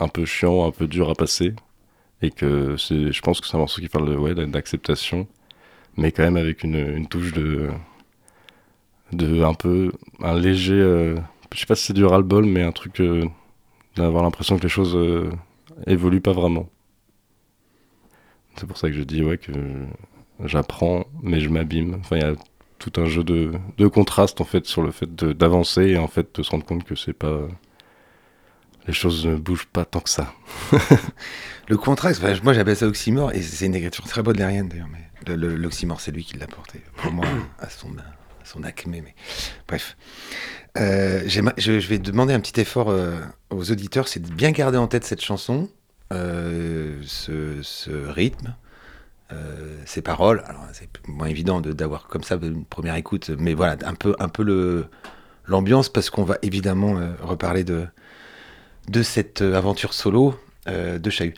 un peu chiants, un peu durs à passer, et que c'est, je pense que c'est un morceau qui parle d'acceptation, mais quand même avec une touche de de un peu un léger euh, je sais pas si c'est du ras-le-bol mais un truc euh, d'avoir l'impression que les choses euh, évoluent pas vraiment. C'est pour ça que je dis ouais que j'apprends mais je m'abîme. Enfin il y a tout un jeu de, de contraste en fait sur le fait d'avancer et en fait de se rendre compte que c'est pas les choses ne bougent pas tant que ça. Le contraste, moi j'appelle ça oxymore et c'est une écriture très baudelairienne d'ailleurs, mais l'oxymore c'est lui qui l'a porté pour moi à son, son acmé. Mais bref, Euh, je, je vais demander un petit effort euh, aux auditeurs, c'est de bien garder en tête cette chanson, euh, ce, rythme, ces paroles. Alors c'est moins évident de- d'avoir comme ça une première écoute, mais voilà un peu un peu l'ambiance parce qu'on va évidemment reparler de de cette aventure solo de Chahut.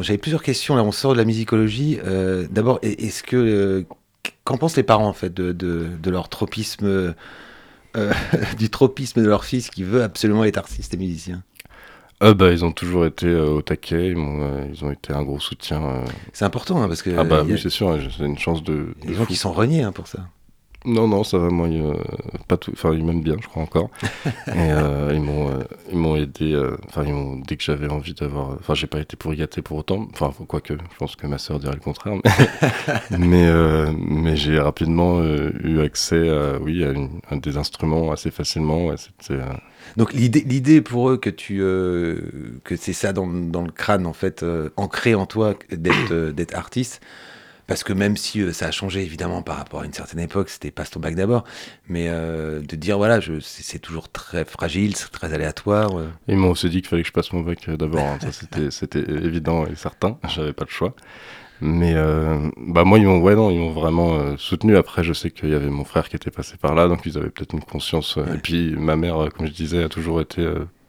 J'avais plusieurs questions. Là, on sort de la musicologie. D'abord, est- est-ce que qu'en pensent les parents en fait de, de, de leur tropisme, euh, du tropisme de leur fils qui veut absolument être artiste et musicien? Euh, bah, ils ont toujours été euh, au taquet ils, euh, ils ont été un gros soutien. C'est important hein, parce que ah bah a, oui c'est sûr j'ai une chance de, a de des gens fou. qui sont reniés hein, pour ça. Non, non, ça va, moi, euh, pas tout, enfin, ils m'aiment bien, je crois encore. et euh, ils m'ont, euh, ils m'ont aidé, enfin, ils m'ont, dès que j'avais envie d'avoir, enfin, j'ai pas été pour y gâter pour autant, enfin, quoique, je pense que ma sœur dirait le contraire, mais, mais, mais j'ai rapidement eu accès à, oui, à, une- à des instruments assez facilement, ouais, c'était, Donc l'idée, l'idée pour eux que tu, euh, que c'est ça dans, dans le crâne en fait, euh, ancré en toi d'être, euh, d'être artiste. Parce que même si euh, ça a changé évidemment par rapport à une certaine époque, c'était passe ton bac d'abord, mais euh, de dire voilà, c'est, toujours très fragile, c'est très aléatoire. euh. Ils m'ont aussi dit qu'il fallait que je passe mon bac euh, d'abord. hein. Ça, c'était, évident et certain. J'avais pas le choix. Mais euh, bah moi, ils m'ont, ouais, non, ils m'ont vraiment euh, soutenu. Après, je sais qu'il y avait mon frère qui était passé par là, donc ils avaient peut-être une conscience. euh, Ouais. Et puis, ma mère, comme je disais, a toujours été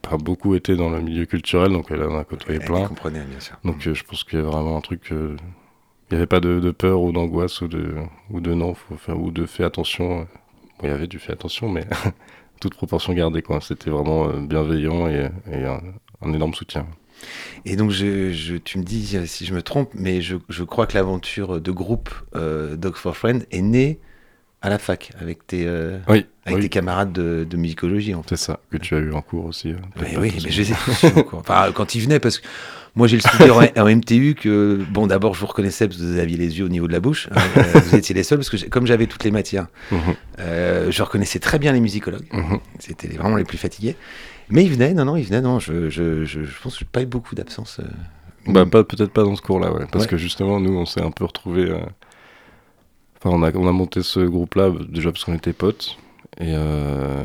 a beaucoup été dans le milieu culturel, donc elle en a côtoyé Elle plein. comprenait, bien sûr. Donc euh, je pense qu'il y a vraiment un truc. Euh, Il n'y avait pas de, de peur ou d'angoisse ou de, ou de non, faut faire, ou de fais attention. Bon, il y avait du fais attention, mais toute proportion gardée, quoi. C'était vraiment euh, bienveillant et, et un, un énorme soutien. Et donc, je, je- tu me dis euh, si je me trompe, mais je, je crois que l'aventure de groupe euh, Dog for Friend est née à la fac avec tes, euh, Oui, avec oui, tes camarades de, de musicologie, en fait. c'est ça, que tu as eu en cours aussi. euh, oui, mais je les ai quoi. Enfin, quand ils venaient, parce que moi j'ai le souvenir en, en MTU que, bon, d'abord je vous reconnaissais parce que vous aviez les yeux au niveau de la bouche. hein, euh, vous étiez les seuls parce que comme j'avais toutes les matières, Mhm, euh, je reconnaissais très bien les musicologues. mhm. C'était vraiment les plus fatigués. Mais ils venaient, non, non, ils venaient, non. Je, je, je, je pense que j'ai pas eu beaucoup d'absence. euh. Bah, pas, peut-être pas dans ce cours-là, ouais. Parce Ouais. que justement, nous, on s'est un peu retrouvés. Enfin, on a, on a monté ce groupe-là, déjà parce qu'on était potes. Et, euh,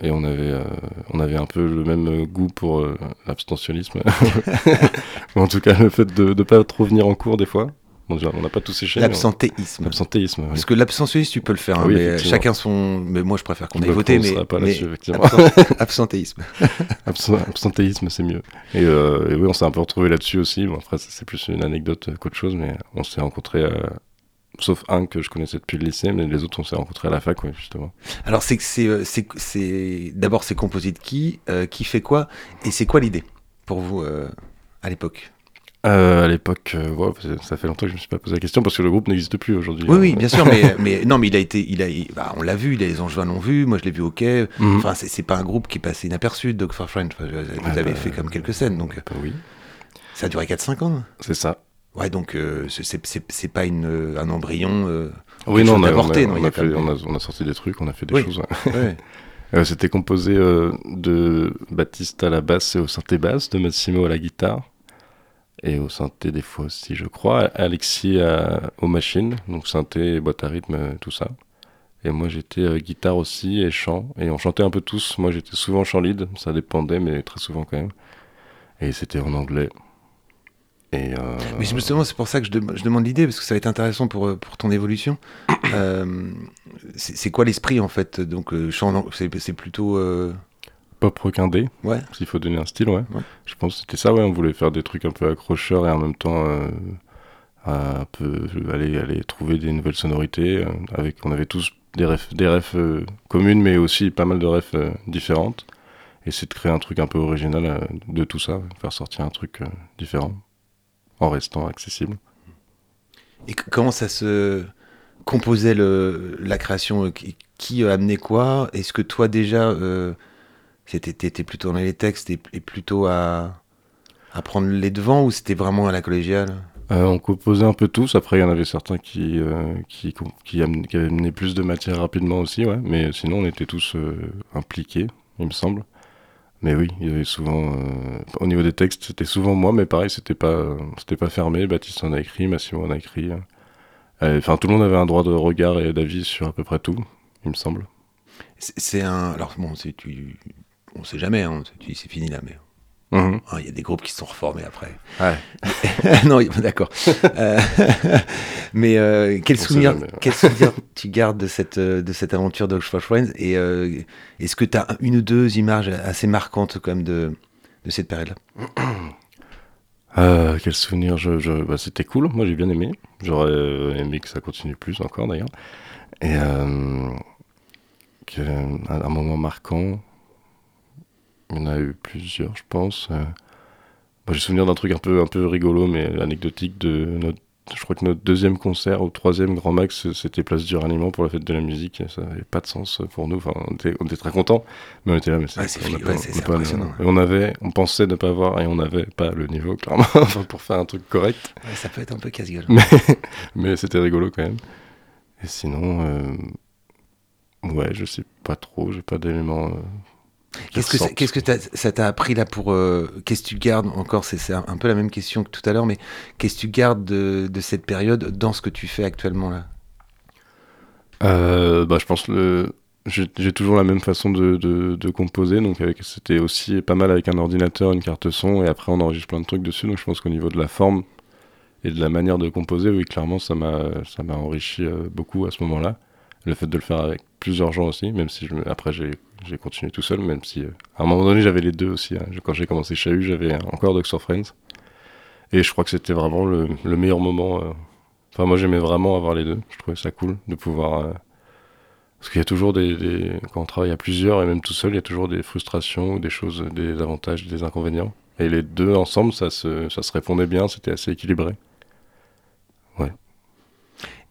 et on, avait, euh, on avait un peu le même goût pour euh, l'abstentionnisme. En tout cas, le fait de ne pas trop venir en cours des fois. Bon, on n'a pas tous séché. on- L'absentéisme. L'absentéisme, oui. Parce que l'absentéisme, tu peux le faire. hein, Oui, mais chacun son. Mais moi, je préfère qu'on On aille le voter. Mais, pas mais là-dessus, effectivement. absent- absentéisme. Abs- absentéisme, c'est mieux. Et, euh, et oui, on s'est un peu retrouvés là-dessus aussi. Bon, après, c'est plus une anecdote qu'autre chose, mais on s'est rencontrés, sauf un que je connaissais depuis le lycée, mais les autres, on s'est rencontrés à la fac, ouais, justement. Alors, c'est que c'est, euh, c'est, c'est d'abord c'est composé de qui, euh, qui fait quoi, et c'est quoi l'idée pour vous euh, à l'époque? Euh, à l'époque, ouais, ça fait longtemps que je me suis pas posé la question parce que le groupe n'existe plus aujourd'hui. Oui, oui, bien sûr, mais, mais non, mais il a été, il a, il- bah, on l'a vu, les Angevins l'ont vu, moi je l'ai vu au quai. mhm. Enfin, c'est, pas un groupe qui est passé inaperçu, Dog for. Enfin, je- vous Ah, avez bah, fait comme quelques scènes, donc bah oui, ça a duré 4-5 ans. c'est ça. Ouais, donc euh, c'est, pas une, euh, un embryon. euh, Oui, non, on a, on a- non, il y on a a quand fait- même- on a- on a sorti des trucs, on a fait des Oui. choses. ouais. Euh, C'était composé de Baptiste à la basse et au synthé basse, de Massimo à la guitare, et au synthé des fois aussi, je crois. Alexis à- aux machines, donc synthé, boîte à rythme, tout ça. Et moi j'étais guitare aussi et chant, et on chantait un peu tous. Moi j'étais souvent chant lead, ça dépendait, mais très souvent quand même. Et c'était en anglais. Et euh, Mais justement, c'est pour ça que je, dem- je demande l'idée, parce que ça va être intéressant pour, euh, pour ton évolution. Euh, c'est, quoi l'esprit en fait? Donc, euh, c'est, plutôt. euh, pop requindé, Ouais. s'il faut donner un style, ouais. Ouais. Je pense que c'était ça, ouais. On voulait faire des trucs un peu accrocheurs et en même temps euh, un peu aller, aller trouver des nouvelles sonorités. euh, avec, on avait tous des refs, des refs euh, communes, mais aussi pas mal de refs euh, différentes. Et c'est de créer un truc un peu original euh, de tout ça, faire sortir un truc euh, différent en restant accessible. Et comment ça se composait le, la création? Euh, Qui, qui a amené quoi? Est-ce que toi déjà, euh, t'étais plutôt dans les textes et, et plutôt à, à prendre les devants ou c'était vraiment à la collégiale? Euh, on composait un peu tous. Après, il y en avait certains qui, euh, qui, qui, amenaient, qui plus de matière rapidement aussi, ouais. Mais sinon, on était tous euh, impliqués, il me semble. Mais oui, il y avait souvent. euh, au niveau des textes, c'était souvent moi, mais pareil, c'était pas, c'était pas fermé. Baptiste en a écrit, Massimo en a écrit. Euh, Enfin, tout le monde avait un droit de regard et d'avis sur à peu près tout, il me semble. c'est, un. Alors, bon, tu, on sait jamais, hein, c'est fini là, mais Mhm. hein, il y a des groupes qui se sont reformés après. Ouais. non, d'accord. Euh, mais euh, quel, souvenir, jamais, ouais. quel souvenir tu gardes de cette, euh, de cette aventure d'Oxford Friends Et euh, est-ce que tu as une ou deux images assez marquantes quand même de, de cette période-là? Quel souvenir? Je, je- bah, C'était cool, moi j'ai bien aimé. J'aurais aimé que ça continue plus encore d'ailleurs. Et un moment marquant, il y en a eu plusieurs, je pense. Euh, moi, j'ai souvenir d'un truc un peu, un peu rigolo mais anecdotique de notre. Je crois que notre deuxième concert ou troisième grand max, c'était Place du Ralliement pour la fête de la musique. Ça n'avait pas de sens pour nous. Enfin, on était, on était très contents, mais on était là. Mais c'est on pas- ouais, on et avait, pensait ne pas avoir et on n'avait pas le niveau clairement pour faire un truc correct. Ça peut être un peu casse-gueule. Mais, mais c'était rigolo quand même. Et sinon, euh, ouais, je sais pas trop, j'ai pas d'éléments. euh, Qu'est-ce que, ça- t'a appris là pour. euh, qu'est-ce que tu gardes encore? C'est, un, peu la même question que tout à l'heure, mais qu'est-ce que tu gardes de, cette période dans ce que tu fais actuellement là? Euh, bah, je pense le. J'ai toujours la même façon de, de, composer, donc c'était aussi pas mal avec un ordinateur, une carte son, et après on enregistre plein de trucs dessus. Donc je pense qu'au niveau de la forme et de la manière de composer, oui, clairement, ça m'a ça m'a enrichi euh, beaucoup à ce moment-là. Le fait de le faire avec plusieurs gens aussi, même si après j'ai continué tout seul, même si à un moment donné j'avais les deux aussi. Hein. Quand j'ai commencé Chahut, j'avais encore Dogs Friends. Et je crois que c'était vraiment le, meilleur moment. Enfin, moi j'aimais vraiment avoir les deux. Je trouvais ça cool de pouvoir parce qu'il y a toujours des, Quand on travaille à plusieurs, et même tout seul, il y a toujours des frustrations, des choses, des avantages, des inconvénients. Et les deux ensemble, ça se, ça se répondait bien, c'était assez équilibré. Ouais.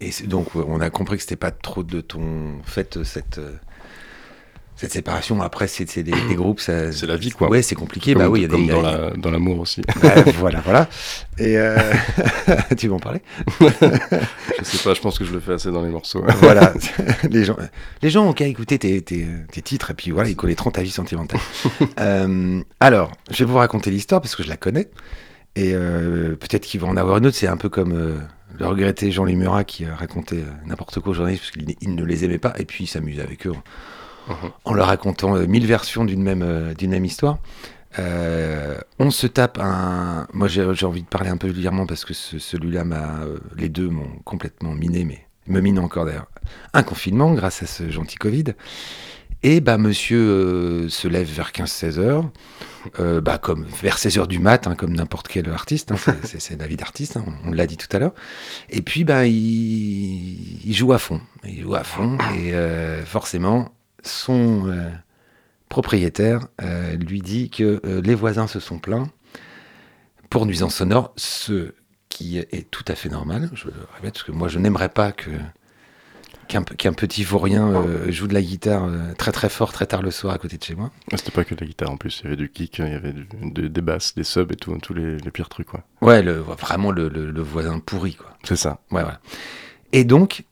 Et donc, on a compris que c'était pas trop de ton fait, cette euh, cette séparation, après, c'est des, des, groupes, ça. C'est la vie, quoi. Ouais, c'est compliqué. Comme, bah oui, y a des, dans l'amour aussi. voilà, voilà. Et euh... tu veux en parler? Je sais pas, je pense que je le fais assez dans les morceaux. voilà. les gens, les gens ont qu'à écouter tes, tes, tes, titres et puis voilà, ils connaîtront ta vie sentimentale. euh, alors, je vais vous raconter l'histoire parce que je la connais. Et euh, peut-être qu'il va en avoir une autre. C'est un peu comme euh, le regretté Jean-Louis Murat qui racontait n'importe quoi aux journalistes parce qu'il ne les aimait pas et puis il s'amusait avec eux Mhm. en leur racontant euh, mille versions d'une même, euh, d'une même histoire. Euh, on se tape un. Moi, j'ai, envie de parler un peu vulgairement parce que celui-là m'a. les deux m'ont complètement miné, mais me mine encore d'ailleurs. Un confinement grâce à ce gentil Covid. Et bah, monsieur se lève vers 15-16 heures, bah, comme vers 16 heures du mat, hein, comme n'importe quel artiste. Hein, c'est, la vie d'artiste, on, l'a dit tout à l'heure. Et puis, bah, il, joue à fond. Il joue à fond. Et forcément, son euh, propriétaire euh, lui dit que euh, les voisins se sont plaints pour nuisance sonore, ce qui est tout à fait normal, je le répète, parce que moi je n'aimerais pas que qu'un petit vaurien joue de la guitare très très fort très tard le soir à côté de chez moi. C'était pas que de la guitare en plus, il y avait du kick, il y avait des basses, des subs et tout, tous les, pires trucs. Quoi. Ouais, le, vraiment le, le, voisin pourri. quoi. C'est ça. Ouais, voilà. Et donc,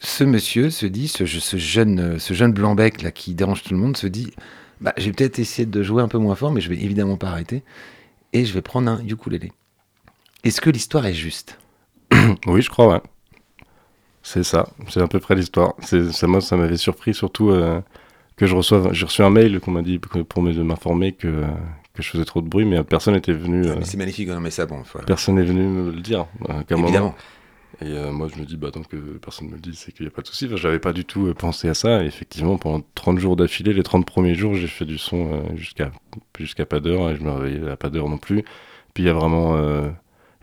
ce monsieur se dit, ce, jeune, ce jeune blanc-bec là qui dérange tout le monde, se dit, bah, j'ai peut-être essayé de jouer un peu moins fort, mais je vais évidemment pas arrêter, et je vais prendre un ukulélé. Est-ce que l'histoire est juste? Oui, je crois, ouais. C'est ça, c'est à peu près l'histoire. Ça, moi, ça m'avait surpris surtout euh, que je reçoive. J'ai reçu un mail qu'on m'a dit pour m'informer que, que je faisais trop de bruit, mais personne n'était venu. Ah, c'est magnifique, non, mais ça, bon. Personne n'est venu me le dire. Évidemment. Et euh, moi, je me dis, bah, tant que personne ne me le dit, c'est qu'il n'y a pas de souci. Enfin, j'avais pas du tout euh, pensé à ça. Et effectivement, pendant 30 jours d'affilée, les 30 premiers jours, j'ai fait du son euh, jusqu'à jusqu'à pas d'heure et je me réveillais à pas d'heure non plus. Puis il y a vraiment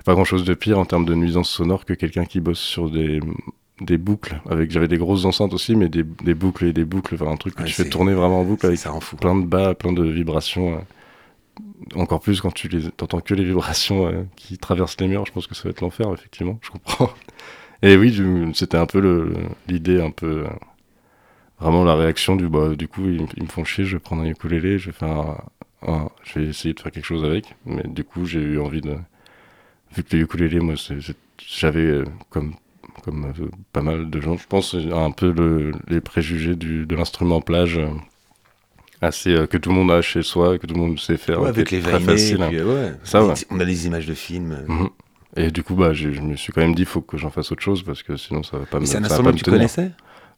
pas grand chose de pire en termes de nuisance sonore que quelqu'un qui bosse sur des, des boucles. avec J'avais des grosses enceintes aussi, mais des, des boucles et des boucles. Enfin, un truc que tu fais tourner vraiment en boucle avec ça en fout. plein de bas, plein de vibrations encore plus quand tu les entends que les vibrations euh, qui traversent les murs, je pense que ça va être l'enfer, effectivement, je comprends. Et oui, c'était un peu l'idée, un peu euh, vraiment la réaction du bah, du coup, ils, me font chier, je vais prendre un ukulélé, je vais faire je vais essayer de faire quelque chose avec, mais du coup, j'ai eu envie de vu que le ukulélé, moi, j'avais euh, comme comme pas mal de gens, je pense, un peu les préjugés de l'instrument plage assez euh, que tout le monde a chez soi, que tout le monde sait faire. avec les très facile. Euh, Ça, On a des images de films. Mhm. Et du coup, bah, je me suis quand même dit, il faut que j'en fasse autre chose parce que sinon ça va pas me. C'est un instrument que tu connaissais?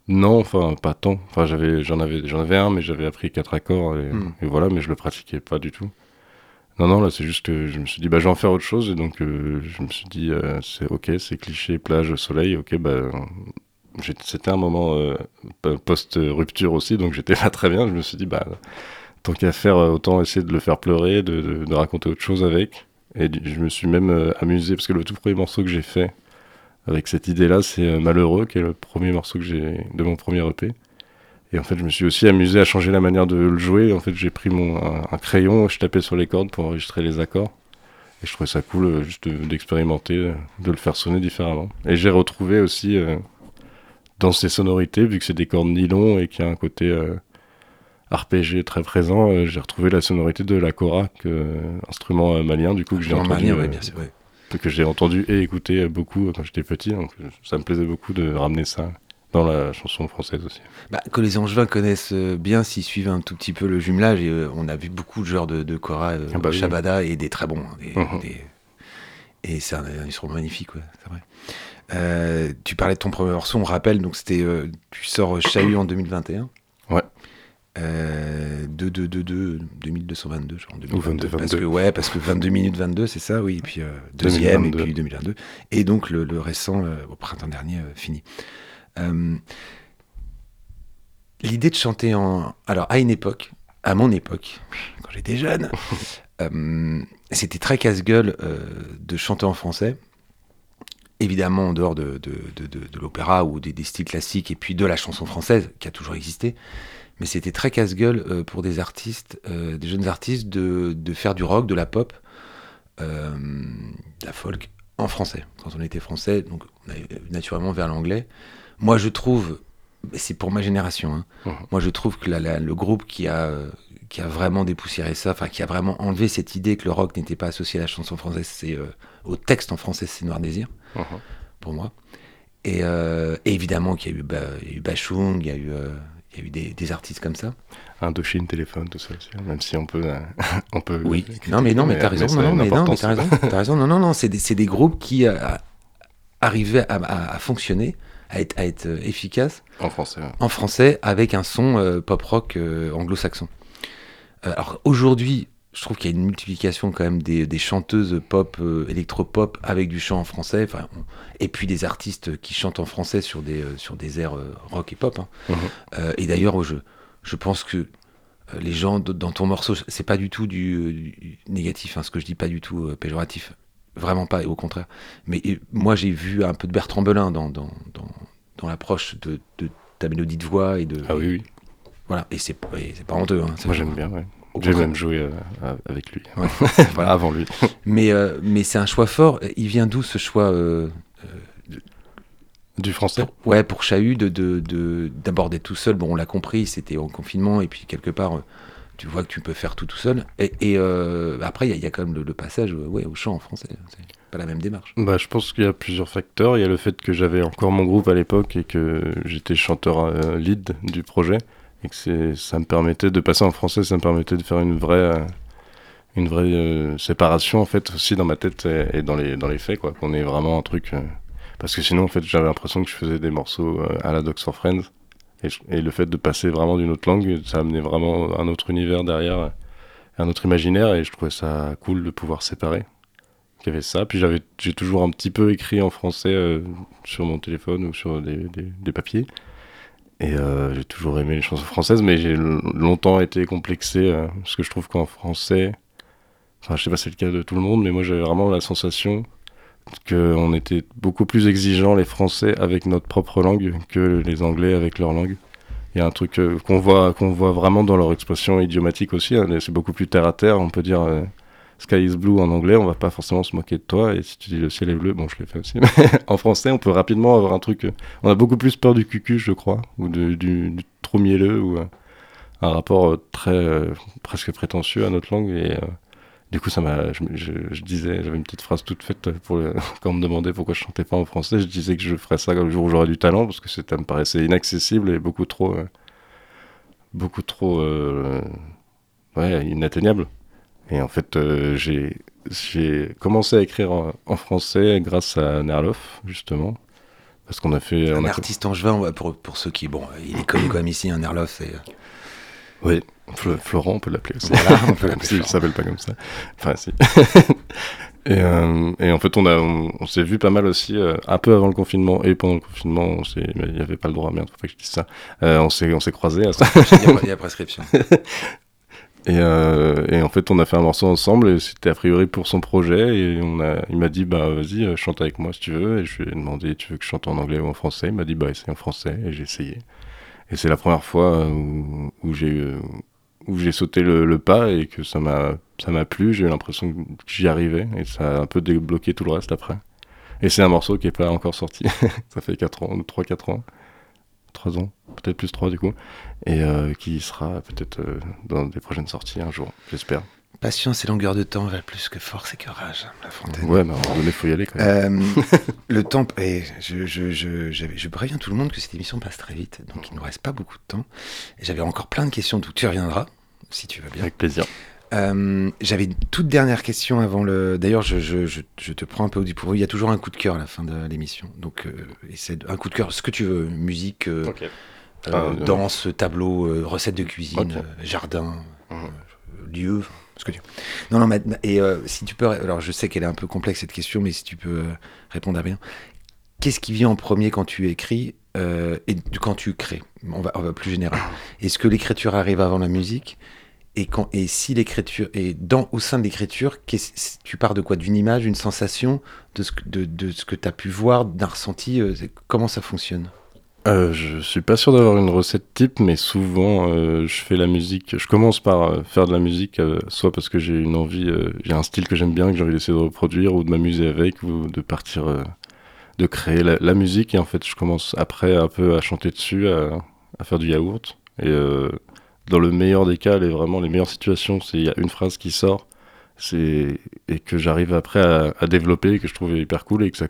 Non, enfin pas tant. Enfin j'avais, j'en avais, j'en avais un, mais j'avais appris quatre accords et, hmm. voilà, mais je le pratiquais pas du tout. Non, non, là c'est juste que je me suis dit, bah je vais en faire autre chose et donc euh, je me suis dit, c'est ok, c'est cliché, plage, soleil, ok, bah c'était un moment euh, post-rupture aussi, donc j'étais pas très bien. Je me suis dit, bah, tant qu'à faire, euh, autant essayer de le faire pleurer, de, raconter autre chose avec. Et je me suis même euh, amusé, parce que le tout premier morceau que j'ai fait avec cette idée-là, c'est Malheureux, qui est le premier morceau que j'ai de mon premier EP. Et en fait, je me suis aussi amusé à changer la manière de le jouer. En fait, j'ai pris mon, un, crayon, je tapais sur les cordes pour enregistrer les accords. Et je trouvais ça cool juste d'expérimenter, de, le faire sonner différemment. Et j'ai retrouvé aussi dans ces sonorités, vu que c'est des cordes nylon et qu'il y a un côté euh, RPG très présent, euh, j'ai retrouvé la sonorité de la Cora, instrument euh, malien du coup que j'ai entendu, que j'ai entendu et écouté beaucoup quand j'étais petit. Donc ça me plaisait beaucoup de ramener ça dans la chanson française aussi. Bah, que les Angevins connaissent bien s'ils suivent un tout petit peu le jumelage, et, on a vu beaucoup de genres de, de Cora, ah bah Shabada et des très bons. Hein, mhm. Et c'est un, instrument magnifique, ouais, c'est vrai. Euh, tu parlais de ton premier morceau, on rappelle, donc c'était, euh, tu sors Chahut en 2021. Ouais. Euh, 2, 2, 2, 2, 2222, je crois. En 2022, 22, Parce que, ouais, parce que 22 minutes 22, c'est ça, oui. Et puis euh, deuxième, et puis 2022. Et donc le, le récent, au printemps dernier, fini. L'idée de chanter en. Alors, à une époque, à mon époque, quand j'étais jeune, euh, c'était très casse-gueule euh, de chanter en français. Évidemment, en dehors de, de, de, de, de l'opéra ou des, des, styles classiques, et puis de la chanson française, qui a toujours existé. Mais c'était très casse-gueule euh, pour des artistes, euh, des jeunes artistes, de, faire du rock, de la pop, euh, de la folk en français. Quand on était français, donc on allait naturellement vers l'anglais. Moi, je trouve, c'est pour ma génération, hein, Mhm. moi je trouve que la- la- le groupe qui a, qui a vraiment dépoussiéré ça, enfin qui a vraiment enlevé cette idée que le rock n'était pas associé à la chanson française, c'est euh, au texte en français, c'est Noir Désir Mhm. pour moi. Et, euh, et évidemment qu'il y a eu, bah, il y a eu Bachung, il y a eu, euh, il y a eu des, des artistes comme ça. Indochine, téléphone, tout ça aussi. Même si on peut, euh, on peut. Oui. Non mais non mais t'as raison. Non, mais non, mais t'as raison. T'as raison. Non non non. C'est des, groupes qui euh, arrivaient à, à- à fonctionner, à être, à être euh, efficaces En français. ouais. en français avec un son euh, pop rock euh, anglo-saxon. Alors aujourd'hui, je trouve qu'il y a une multiplication quand même des, des chanteuses pop, euh, électro-pop avec du chant en français, enfin, on- et puis des artistes qui chantent en français sur des, euh, sur des airs euh, rock et pop. hein. Mhm. Et d'ailleurs, je, je pense que les gens dans ton morceau, c'est pas du tout du, du négatif, hein, ce que je dis pas du tout péjoratif, vraiment pas, et au contraire. Mais et, moi, j'ai vu un peu de Bertrand Belin dans, dans, dans, dans l'approche de, de ta mélodie de voix et de. Ah oui, oui. Voilà, et c'est et c'est pas honteux. Hein, Moi j'aime bien, ouais. J'ai même joué euh, avec lui. Ouais, voilà. Avant lui. Mais, euh, mais c'est un choix fort. Il vient d'où ce choix euh, Du français? Ouais, pour Chahut, de, de, de- d'aborder tout seul. Bon, on l'a compris, c'était en confinement, et puis quelque part, tu vois que tu peux faire tout tout seul. Et, euh, après, il y, a- quand même le, passage euh, ouais, au chant en français. C'est pas la même démarche. Bah, je pense qu'il y a plusieurs facteurs. Il y a le fait que j'avais encore mon groupe à l'époque et que j'étais chanteur euh, lead du projet et que ça me permettait de passer en français, ça me permettait de faire une vraie, une vraie séparation en fait aussi dans ma tête et, dans les dans les faits quoi. Qu'on ait vraiment un truc. parce que sinon en fait j'avais l'impression que je faisais des morceaux à la Docs for Friends et, le fait de passer vraiment d'une autre langue, ça amenait vraiment un autre univers derrière, un autre imaginaire et je trouvais ça cool de pouvoir séparer qu'il y avait ça. Puis j'avais, j'ai toujours un petit peu écrit en français euh, sur mon téléphone ou sur des, papiers. Et euh, j'ai toujours aimé les chansons françaises, mais j'ai longtemps été complexé euh, parce que je trouve qu'en français, enfin je sais pas si c'est le cas de tout le monde, mais moi j'avais vraiment la sensation qu'on était beaucoup plus exigeants les Français avec notre propre langue que les Anglais avec leur langue. Il y a un truc euh, qu'on voit, voit vraiment dans leur expression idiomatique aussi. hein, c'est beaucoup plus terre à terre. On peut dire euh, Sky is blue en anglais, on va pas forcément se moquer de toi. Et si tu dis le ciel est bleu, bon, je l'ai fait aussi. Mais en français, on peut rapidement avoir un truc. euh, On a beaucoup plus peur du cucu, je crois, ou du, trop mielleux, ou un rapport très presque prétentieux à notre langue. Et du coup, ça m'a. Je, je- je disais, j'avais une petite phrase toute faite pour le- quand on me demandait pourquoi je chantais pas en français. Je disais que je ferais ça le jour où j'aurais du talent, parce que ça me paraissait inaccessible et beaucoup trop. euh, beaucoup trop. euh, ouais, inatteignable. Et en fait, euh, j'ai j'ai commencé à écrire en, en français grâce à Nerloff, justement. Parce qu'on a fait. Un a artiste angevin, pour, pour ceux qui. Bon, il est connu quand même ici, un Erlof, c'est. Oui, Florent, on peut l'appeler aussi. Voilà, on peut Même l'appeler s'il Florent. s'appelle pas comme ça. Enfin, si. et, euh, et en fait, on, a, on, on s'est vu pas mal aussi, euh, un peu avant le confinement et pendant le confinement. On s'est, mais il n'y avait pas le droit, merde, faut pas que je dise ça. Euh, on s'est, on s'est croisés à ça. Il y a- prescription. Et, euh, et en fait, on a fait un morceau ensemble et c'était a priori pour son projet. Et on a, il m'a dit, bah vas-y, chante avec moi si tu veux. Et je lui ai demandé, tu veux que je chante en anglais ou en français? Il m'a dit, bah essaye en français. Et j'ai essayé. Et c'est la première fois euh, où, j'ai sauté le, pas et que ça m'a ça m'a plu. J'ai eu l'impression que j'y arrivais et ça a un peu débloqué tout le reste après. Et c'est un morceau qui est pas encore sorti. ça fait 4 ans, 3-4 ans. 3 ans, peut-être plus 3 du coup. Et euh, qui sera peut-être euh, dans des prochaines sorties un jour, j'espère. Patience et longueur de temps valent plus que force et que rage, La Fontaine. Ouais, mais donné, faut y aller quand même. Euh, le temps, et je, je, je, je préviens tout le monde que cette émission passe très vite, donc il ne nous reste pas beaucoup de temps. J'avais encore plein de questions, d'où tu reviendras, si tu veux bien. Avec plaisir. Euh, J'avais une toute dernière question avant le. D'ailleurs, je, je, je, je te prends un peu au dépourvu. Il y a toujours un coup de cœur à la fin de l'émission. Donc, euh, essaie de- un coup de cœur, ce que tu veux musique, euh, Ah, danse, tableau, recette de cuisine, jardin, euh, lieu, Non, non, ma- ma- et euh, si tu peux. Alors, je sais qu'elle est un peu complexe cette question, mais si tu peux euh, répondre à bien. Qu'est-ce qui vient en premier quand tu écris euh, et quand tu crées, on va, on va plus général, est-ce que l'écriture arrive avant la musique? Et, quand, et si l'écriture est dans, au sein de l'écriture, tu pars de quoi? D'une image, d'une sensation, de ce que, tu as pu voir, d'un ressenti Comment ça fonctionne? Euh, je suis pas sûr d'avoir une recette type, mais souvent euh, je fais la musique. Je commence par euh, faire de la musique, euh, soit parce que j'ai une envie, j'ai un style que j'aime bien, que j'ai envie d'essayer de reproduire, ou de m'amuser avec, ou de partir, de créer la, la musique. Et en fait, je commence après un peu à chanter dessus, à, faire du yaourt. Et dans le meilleur des cas, les vraiment les meilleures situations, c'est il y a une phrase qui sort, c'est et que j'arrive après à, à développer, que je trouve hyper cool et que ça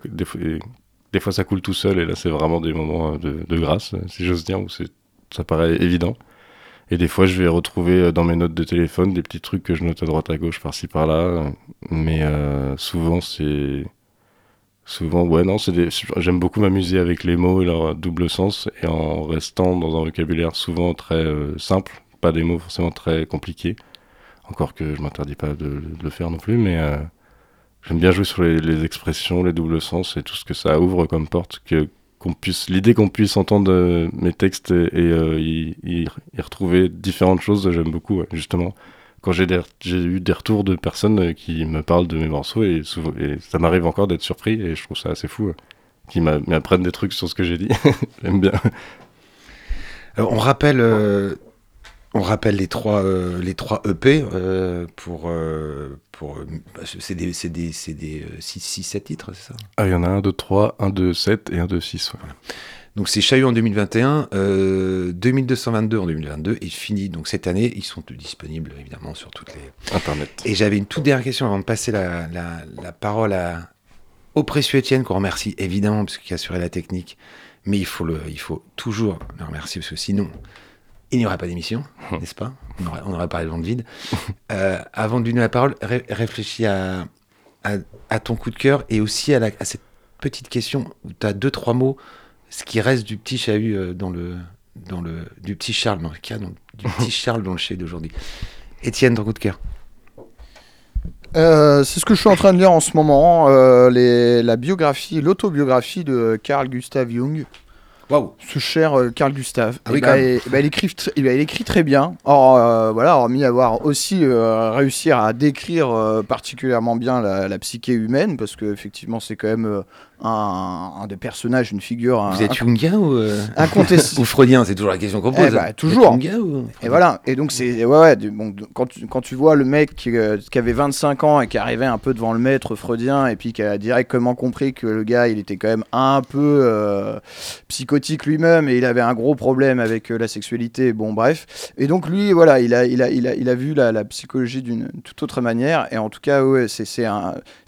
des fois ça coule tout seul et là c'est vraiment des moments euh, de, grâce si j'ose dire où ça paraît évident. Et des fois je vais retrouver euh, dans mes notes de téléphone des petits trucs que je note à droite à gauche par-ci par-là. Mais euh, souvent c'est souvent ouais non des... j'aime beaucoup m'amuser avec les mots et leur double sens et en restant dans un vocabulaire souvent très simple pas des mots forcément très compliqués. Encore que je m'interdis pas de, le faire non plus mais J'aime bien jouer sur les, expressions, les doubles sens et tout ce que ça ouvre comme porte. Que qu'on puisse, l'idée qu'on puisse entendre euh, mes textes et, euh, y, retrouver différentes choses, j'aime beaucoup. justement, quand j'ai eu des retours de personnes euh, qui me parlent de mes morceaux et, souvent, ça m'arrive encore d'être surpris et je trouve ça assez fou. ouais, qui m'a- m'apprennent des trucs sur ce que j'ai dit. j'aime bien. On rappelle, on rappelle les trois, euh, les trois EP euh, pour, euh, pour, euh, c'est des, c'est des, c'est des 6, 6, 7 titres, c'est ça? Ah, il y en a un, deux, trois, un, deux, sept et un, deux, six. ouais. Donc c'est Chaillot en 2021, euh, 2222 en 2022 et fini. Donc cette année, ils sont disponibles évidemment sur toutes les. Internet. Et j'avais une toute dernière question avant de passer la, la, la parole à, au précieux Étienne qu'on remercie évidemment parce qu'il a assuré la technique. Mais il faut, le, il faut toujours le remercier parce que sinon, il n'y aurait pas d'émission, n'est-ce pas? On aurait, on aurait parlé de vent de vide. Euh, avant de lui donner la parole, ré- réfléchis à, à, à ton coup de cœur et aussi à, la, à cette petite question où tu as deux, trois mots, ce qui reste du petit chahut euh, dans le, dans le, du petit Charles, non, qu'il y a dans- du petit Charles dans le chahut d'aujourd'hui. Étienne, ton coup de cœur. Euh, c'est ce que je suis en train de lire en ce moment, euh, les- la biographie, l'autobiographie de Carl Gustav Jung. Waouh Ce cher euh, Carl Gustav. Ah oui, quand même. ben, il, écrit, tr- il écrit très bien. Or, euh, voilà, hormis avoir aussi euh, réussi à décrire euh, particulièrement bien la, la psyché humaine, parce que effectivement, c'est quand même euh, un, un des personnages, une figure Vous un- êtes Jungien ou, euh, incontestable. ou freudien C'est toujours la question qu'on Eh pose. bah, Vous êtes toujours. Ou Et voilà, et donc c'est ouais, ouais bon, quand, tu, quand tu vois le mec qui, euh, qui avait 25 ans et qui arrivait un peu devant le maître freudien et puis qui a directement compris que le gars il était quand même un peu euh, psychotique lui-même et il avait un gros problème avec euh, la sexualité, bon bref. Et donc lui voilà, il a, il a, il a, il a vu la, la psychologie d'une toute autre manière et en tout cas ouais, c'est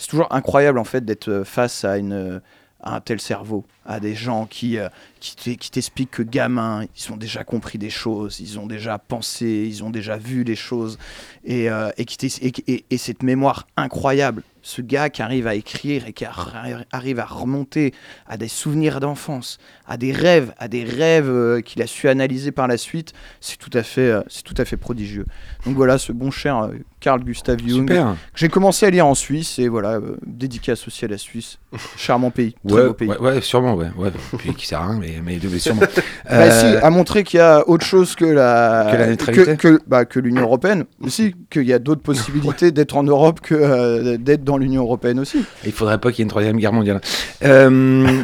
toujours incroyable en fait d'être face à une à un tel cerveau, à des gens qui, euh, qui t'e- qui t'expliquent que gamins, ils ont déjà compris des choses, ils ont déjà pensé, ils ont déjà vu des choses, et, euh, et, qui t'ex- et, et- et cette mémoire incroyable, ce gars qui arrive à écrire et qui arri- arrive à remonter à des souvenirs d'enfance, à des rêves, à des rêves euh, qu'il a su analyser par la suite, c'est tout à fait, euh, c'est tout à fait prodigieux. Donc voilà, ce bon cher Carl Gustav Jung, Super. que j'ai commencé à lire en Suisse, et voilà, dédicace aussi à la Suisse, charmant pays, très Ouais, beau pays. ouais, ouais, sûrement, ouais. ouais. Puis qui sert à rien, mais, mais, mais sûrement. Bah Euh, si, à montrer qu'il y a autre chose que la Que la neutralité que, que- bah, que l'Union européenne aussi, qu'il y a d'autres possibilités d'être en Europe que euh, d'être dans l'Union européenne aussi. Il faudrait pas qu'il y ait une troisième guerre mondiale. Euh,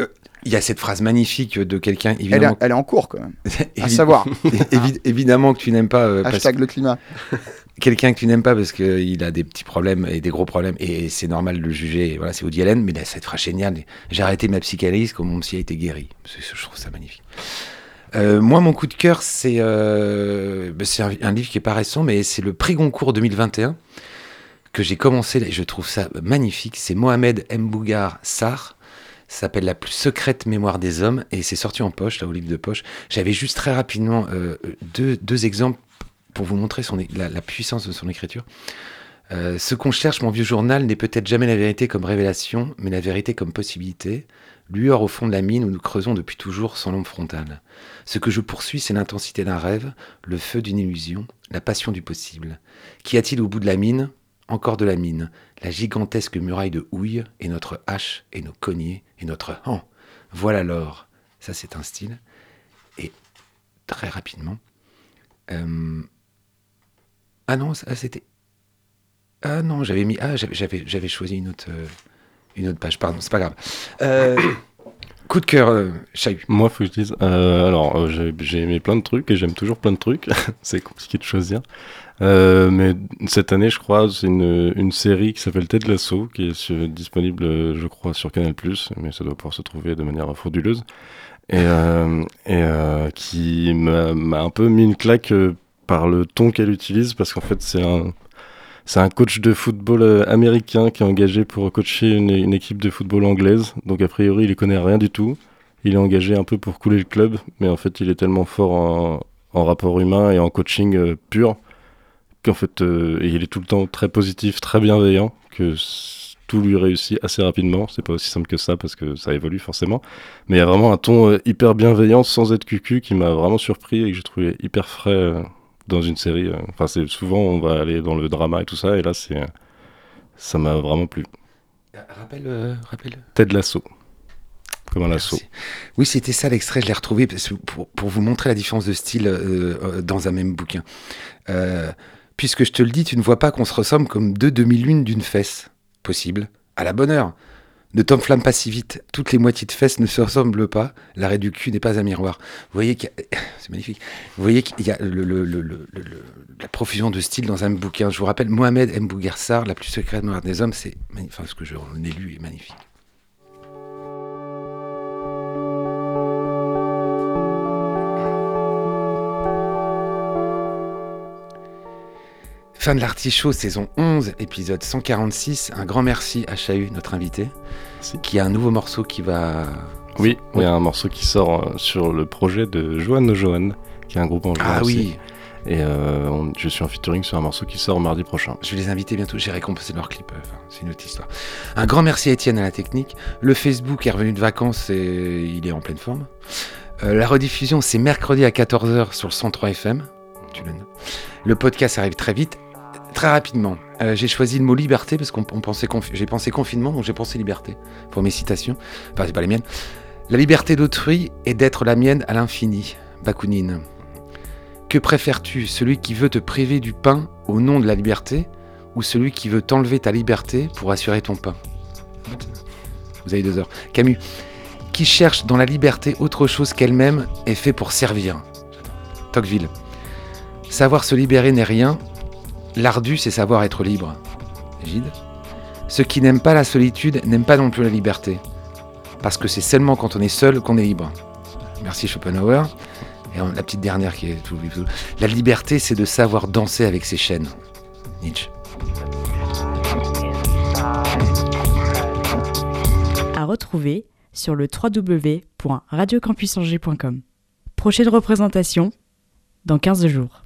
euh, Il y a cette phrase magnifique de quelqu'un, Elle est, évidemment. elle est en cours quand même. À savoir, évi- évidemment que tu n'aimes pas. euh, parce hashtag le climat. quelqu'un que tu n'aimes pas parce qu'il a des petits problèmes et des gros problèmes et c'est normal de le juger. Voilà, c'est Woody Allen, mais là, cette phrase géniale. J'ai arrêté ma psychanalyse comme mon psy a été guéri. Je trouve ça magnifique. Euh, moi, mon coup de cœur, c'est euh, bah, un, livre qui est pas récent, mais c'est le prix Goncourt 2021 que j'ai commencé. là, Je trouve ça magnifique. C'est Mohamed Mbougar Sarr. Ça s'appelle La plus secrète mémoire des hommes et c'est sorti en poche, là, au livre de poche. J'avais juste très rapidement euh, deux, deux exemples pour vous montrer la, puissance de son écriture. Euh, ce qu'on cherche, mon vieux journal, n'est peut-être jamais la vérité comme révélation, mais la vérité comme possibilité. Lueur au fond de la mine où nous creusons depuis toujours sans l'ombre frontale. Ce que je poursuis, c'est l'intensité d'un rêve, le feu d'une illusion, la passion du possible. Qu'y a-t-il au bout de la mine? Encore de la mine, la gigantesque muraille de houille, et notre hache, et nos cognets, et notre han. Voilà l'or. Ça, c'est un style. Et très rapidement. euh, Ah non, ça, c'était. Ah non, j'avais mis. Ah, j'avais- choisi une autre, euh, une autre page. Pardon, c'est pas grave. Euh, coup de cœur, euh. Moi, faut que je dise. euh, alors, j'ai- aimé plein de trucs et j'aime toujours plein de trucs. c'est compliqué de choisir. Mais cette année, je crois, c'est une, série qui s'appelle Ted Lasso, qui est disponible, je crois, sur Canal+, mais ça doit pouvoir se trouver de manière frauduleuse. Et, qui m'a un peu mis une claque par le ton qu'elle utilise, parce qu'en fait, c'est un, c'est un coach de football euh, américain qui est engagé pour coacher une, équipe de football anglaise. Donc, a priori, il y connaît rien du tout. Il est engagé un peu pour couler le club, mais en fait, il est tellement fort en, rapport humain et en coaching euh, pur qu'en fait, euh, et il est tout le temps très positif, très bienveillant, que tout lui réussit assez rapidement. C'est pas aussi simple que ça parce que ça évolue forcément. Mais il y a vraiment un ton hyper bienveillant sans être cucu qui m'a vraiment surpris et que j'ai trouvé hyper frais dans une série. euh. Enfin, c'est souvent on va aller dans le drama et tout ça, et là, c'est euh, ça m'a vraiment plu. Rappelle, euh, rappelle. Ted Lasso. Comme un lasso. Oui, c'était ça l'extrait, je l'ai retrouvé pour, pour vous montrer la différence de style euh, euh, dans un même bouquin. Euh, puisque je te le dis, tu ne vois pas qu'on se ressemble comme deux demi-lunes d'une fesse. Possible. À la bonne heure. Ne t'enflamme pas si vite. Toutes les moitiés de fesses ne se ressemblent pas. L'arrêt du cul n'est pas un miroir. Vous voyez qu'il a... C'est magnifique. Vous voyez qu'il y a le- la profusion de style dans un bouquin. Je vous rappelle, Mohamed M. Bougarsar, La plus secrète mémoire des hommes, c'est. Enfin, ce que j'en ai lu est magnifique. Fin de l'artichaut, saison 11, épisode 146. Un grand merci à Chahu, notre invité, Merci. qui a un nouveau morceau qui va. Oui, il y a un morceau qui sort euh, sur le projet de Johan Johan, qui est un groupe en Ah oui, Et euh, on- je suis en featuring sur un morceau qui sort mardi prochain. je vais les inviter bientôt, j'ai récompensé leur clip, euh, enfin, c'est une autre histoire. Un grand merci à Étienne à la technique. Le Facebook est revenu de vacances et il est en pleine forme. Euh, la rediffusion, c'est mercredi à 14h sur le 103 FM. Tu le. Le podcast arrive très vite. Très rapidement, Euh, j'ai choisi le mot liberté parce qu'on on pensait j'ai pensé confinement, donc j'ai pensé liberté pour mes citations. Enfin, c'est pas les miennes. La liberté d'autrui est d'être la mienne à l'infini. Bakounine. Que préfères-tu, celui qui veut te priver du pain au nom de la liberté ou celui qui veut t'enlever ta liberté pour assurer ton pain? Vous avez deux heures. Camus. Qui cherche dans la liberté autre chose qu'elle-même est fait pour servir. Tocqueville. Savoir se libérer n'est rien. L'ardu, c'est savoir être libre. Gide. Ceux qui n'aiment pas la solitude n'aiment pas non plus la liberté. Parce que c'est seulement quand on est seul qu'on est libre. Merci Schopenhauer. Et la petite dernière qui est tout. La liberté, c'est de savoir danser avec ses chaînes. Nietzsche. À retrouver sur le www.radiocampusangers.com. Prochaine représentation dans 15 jours.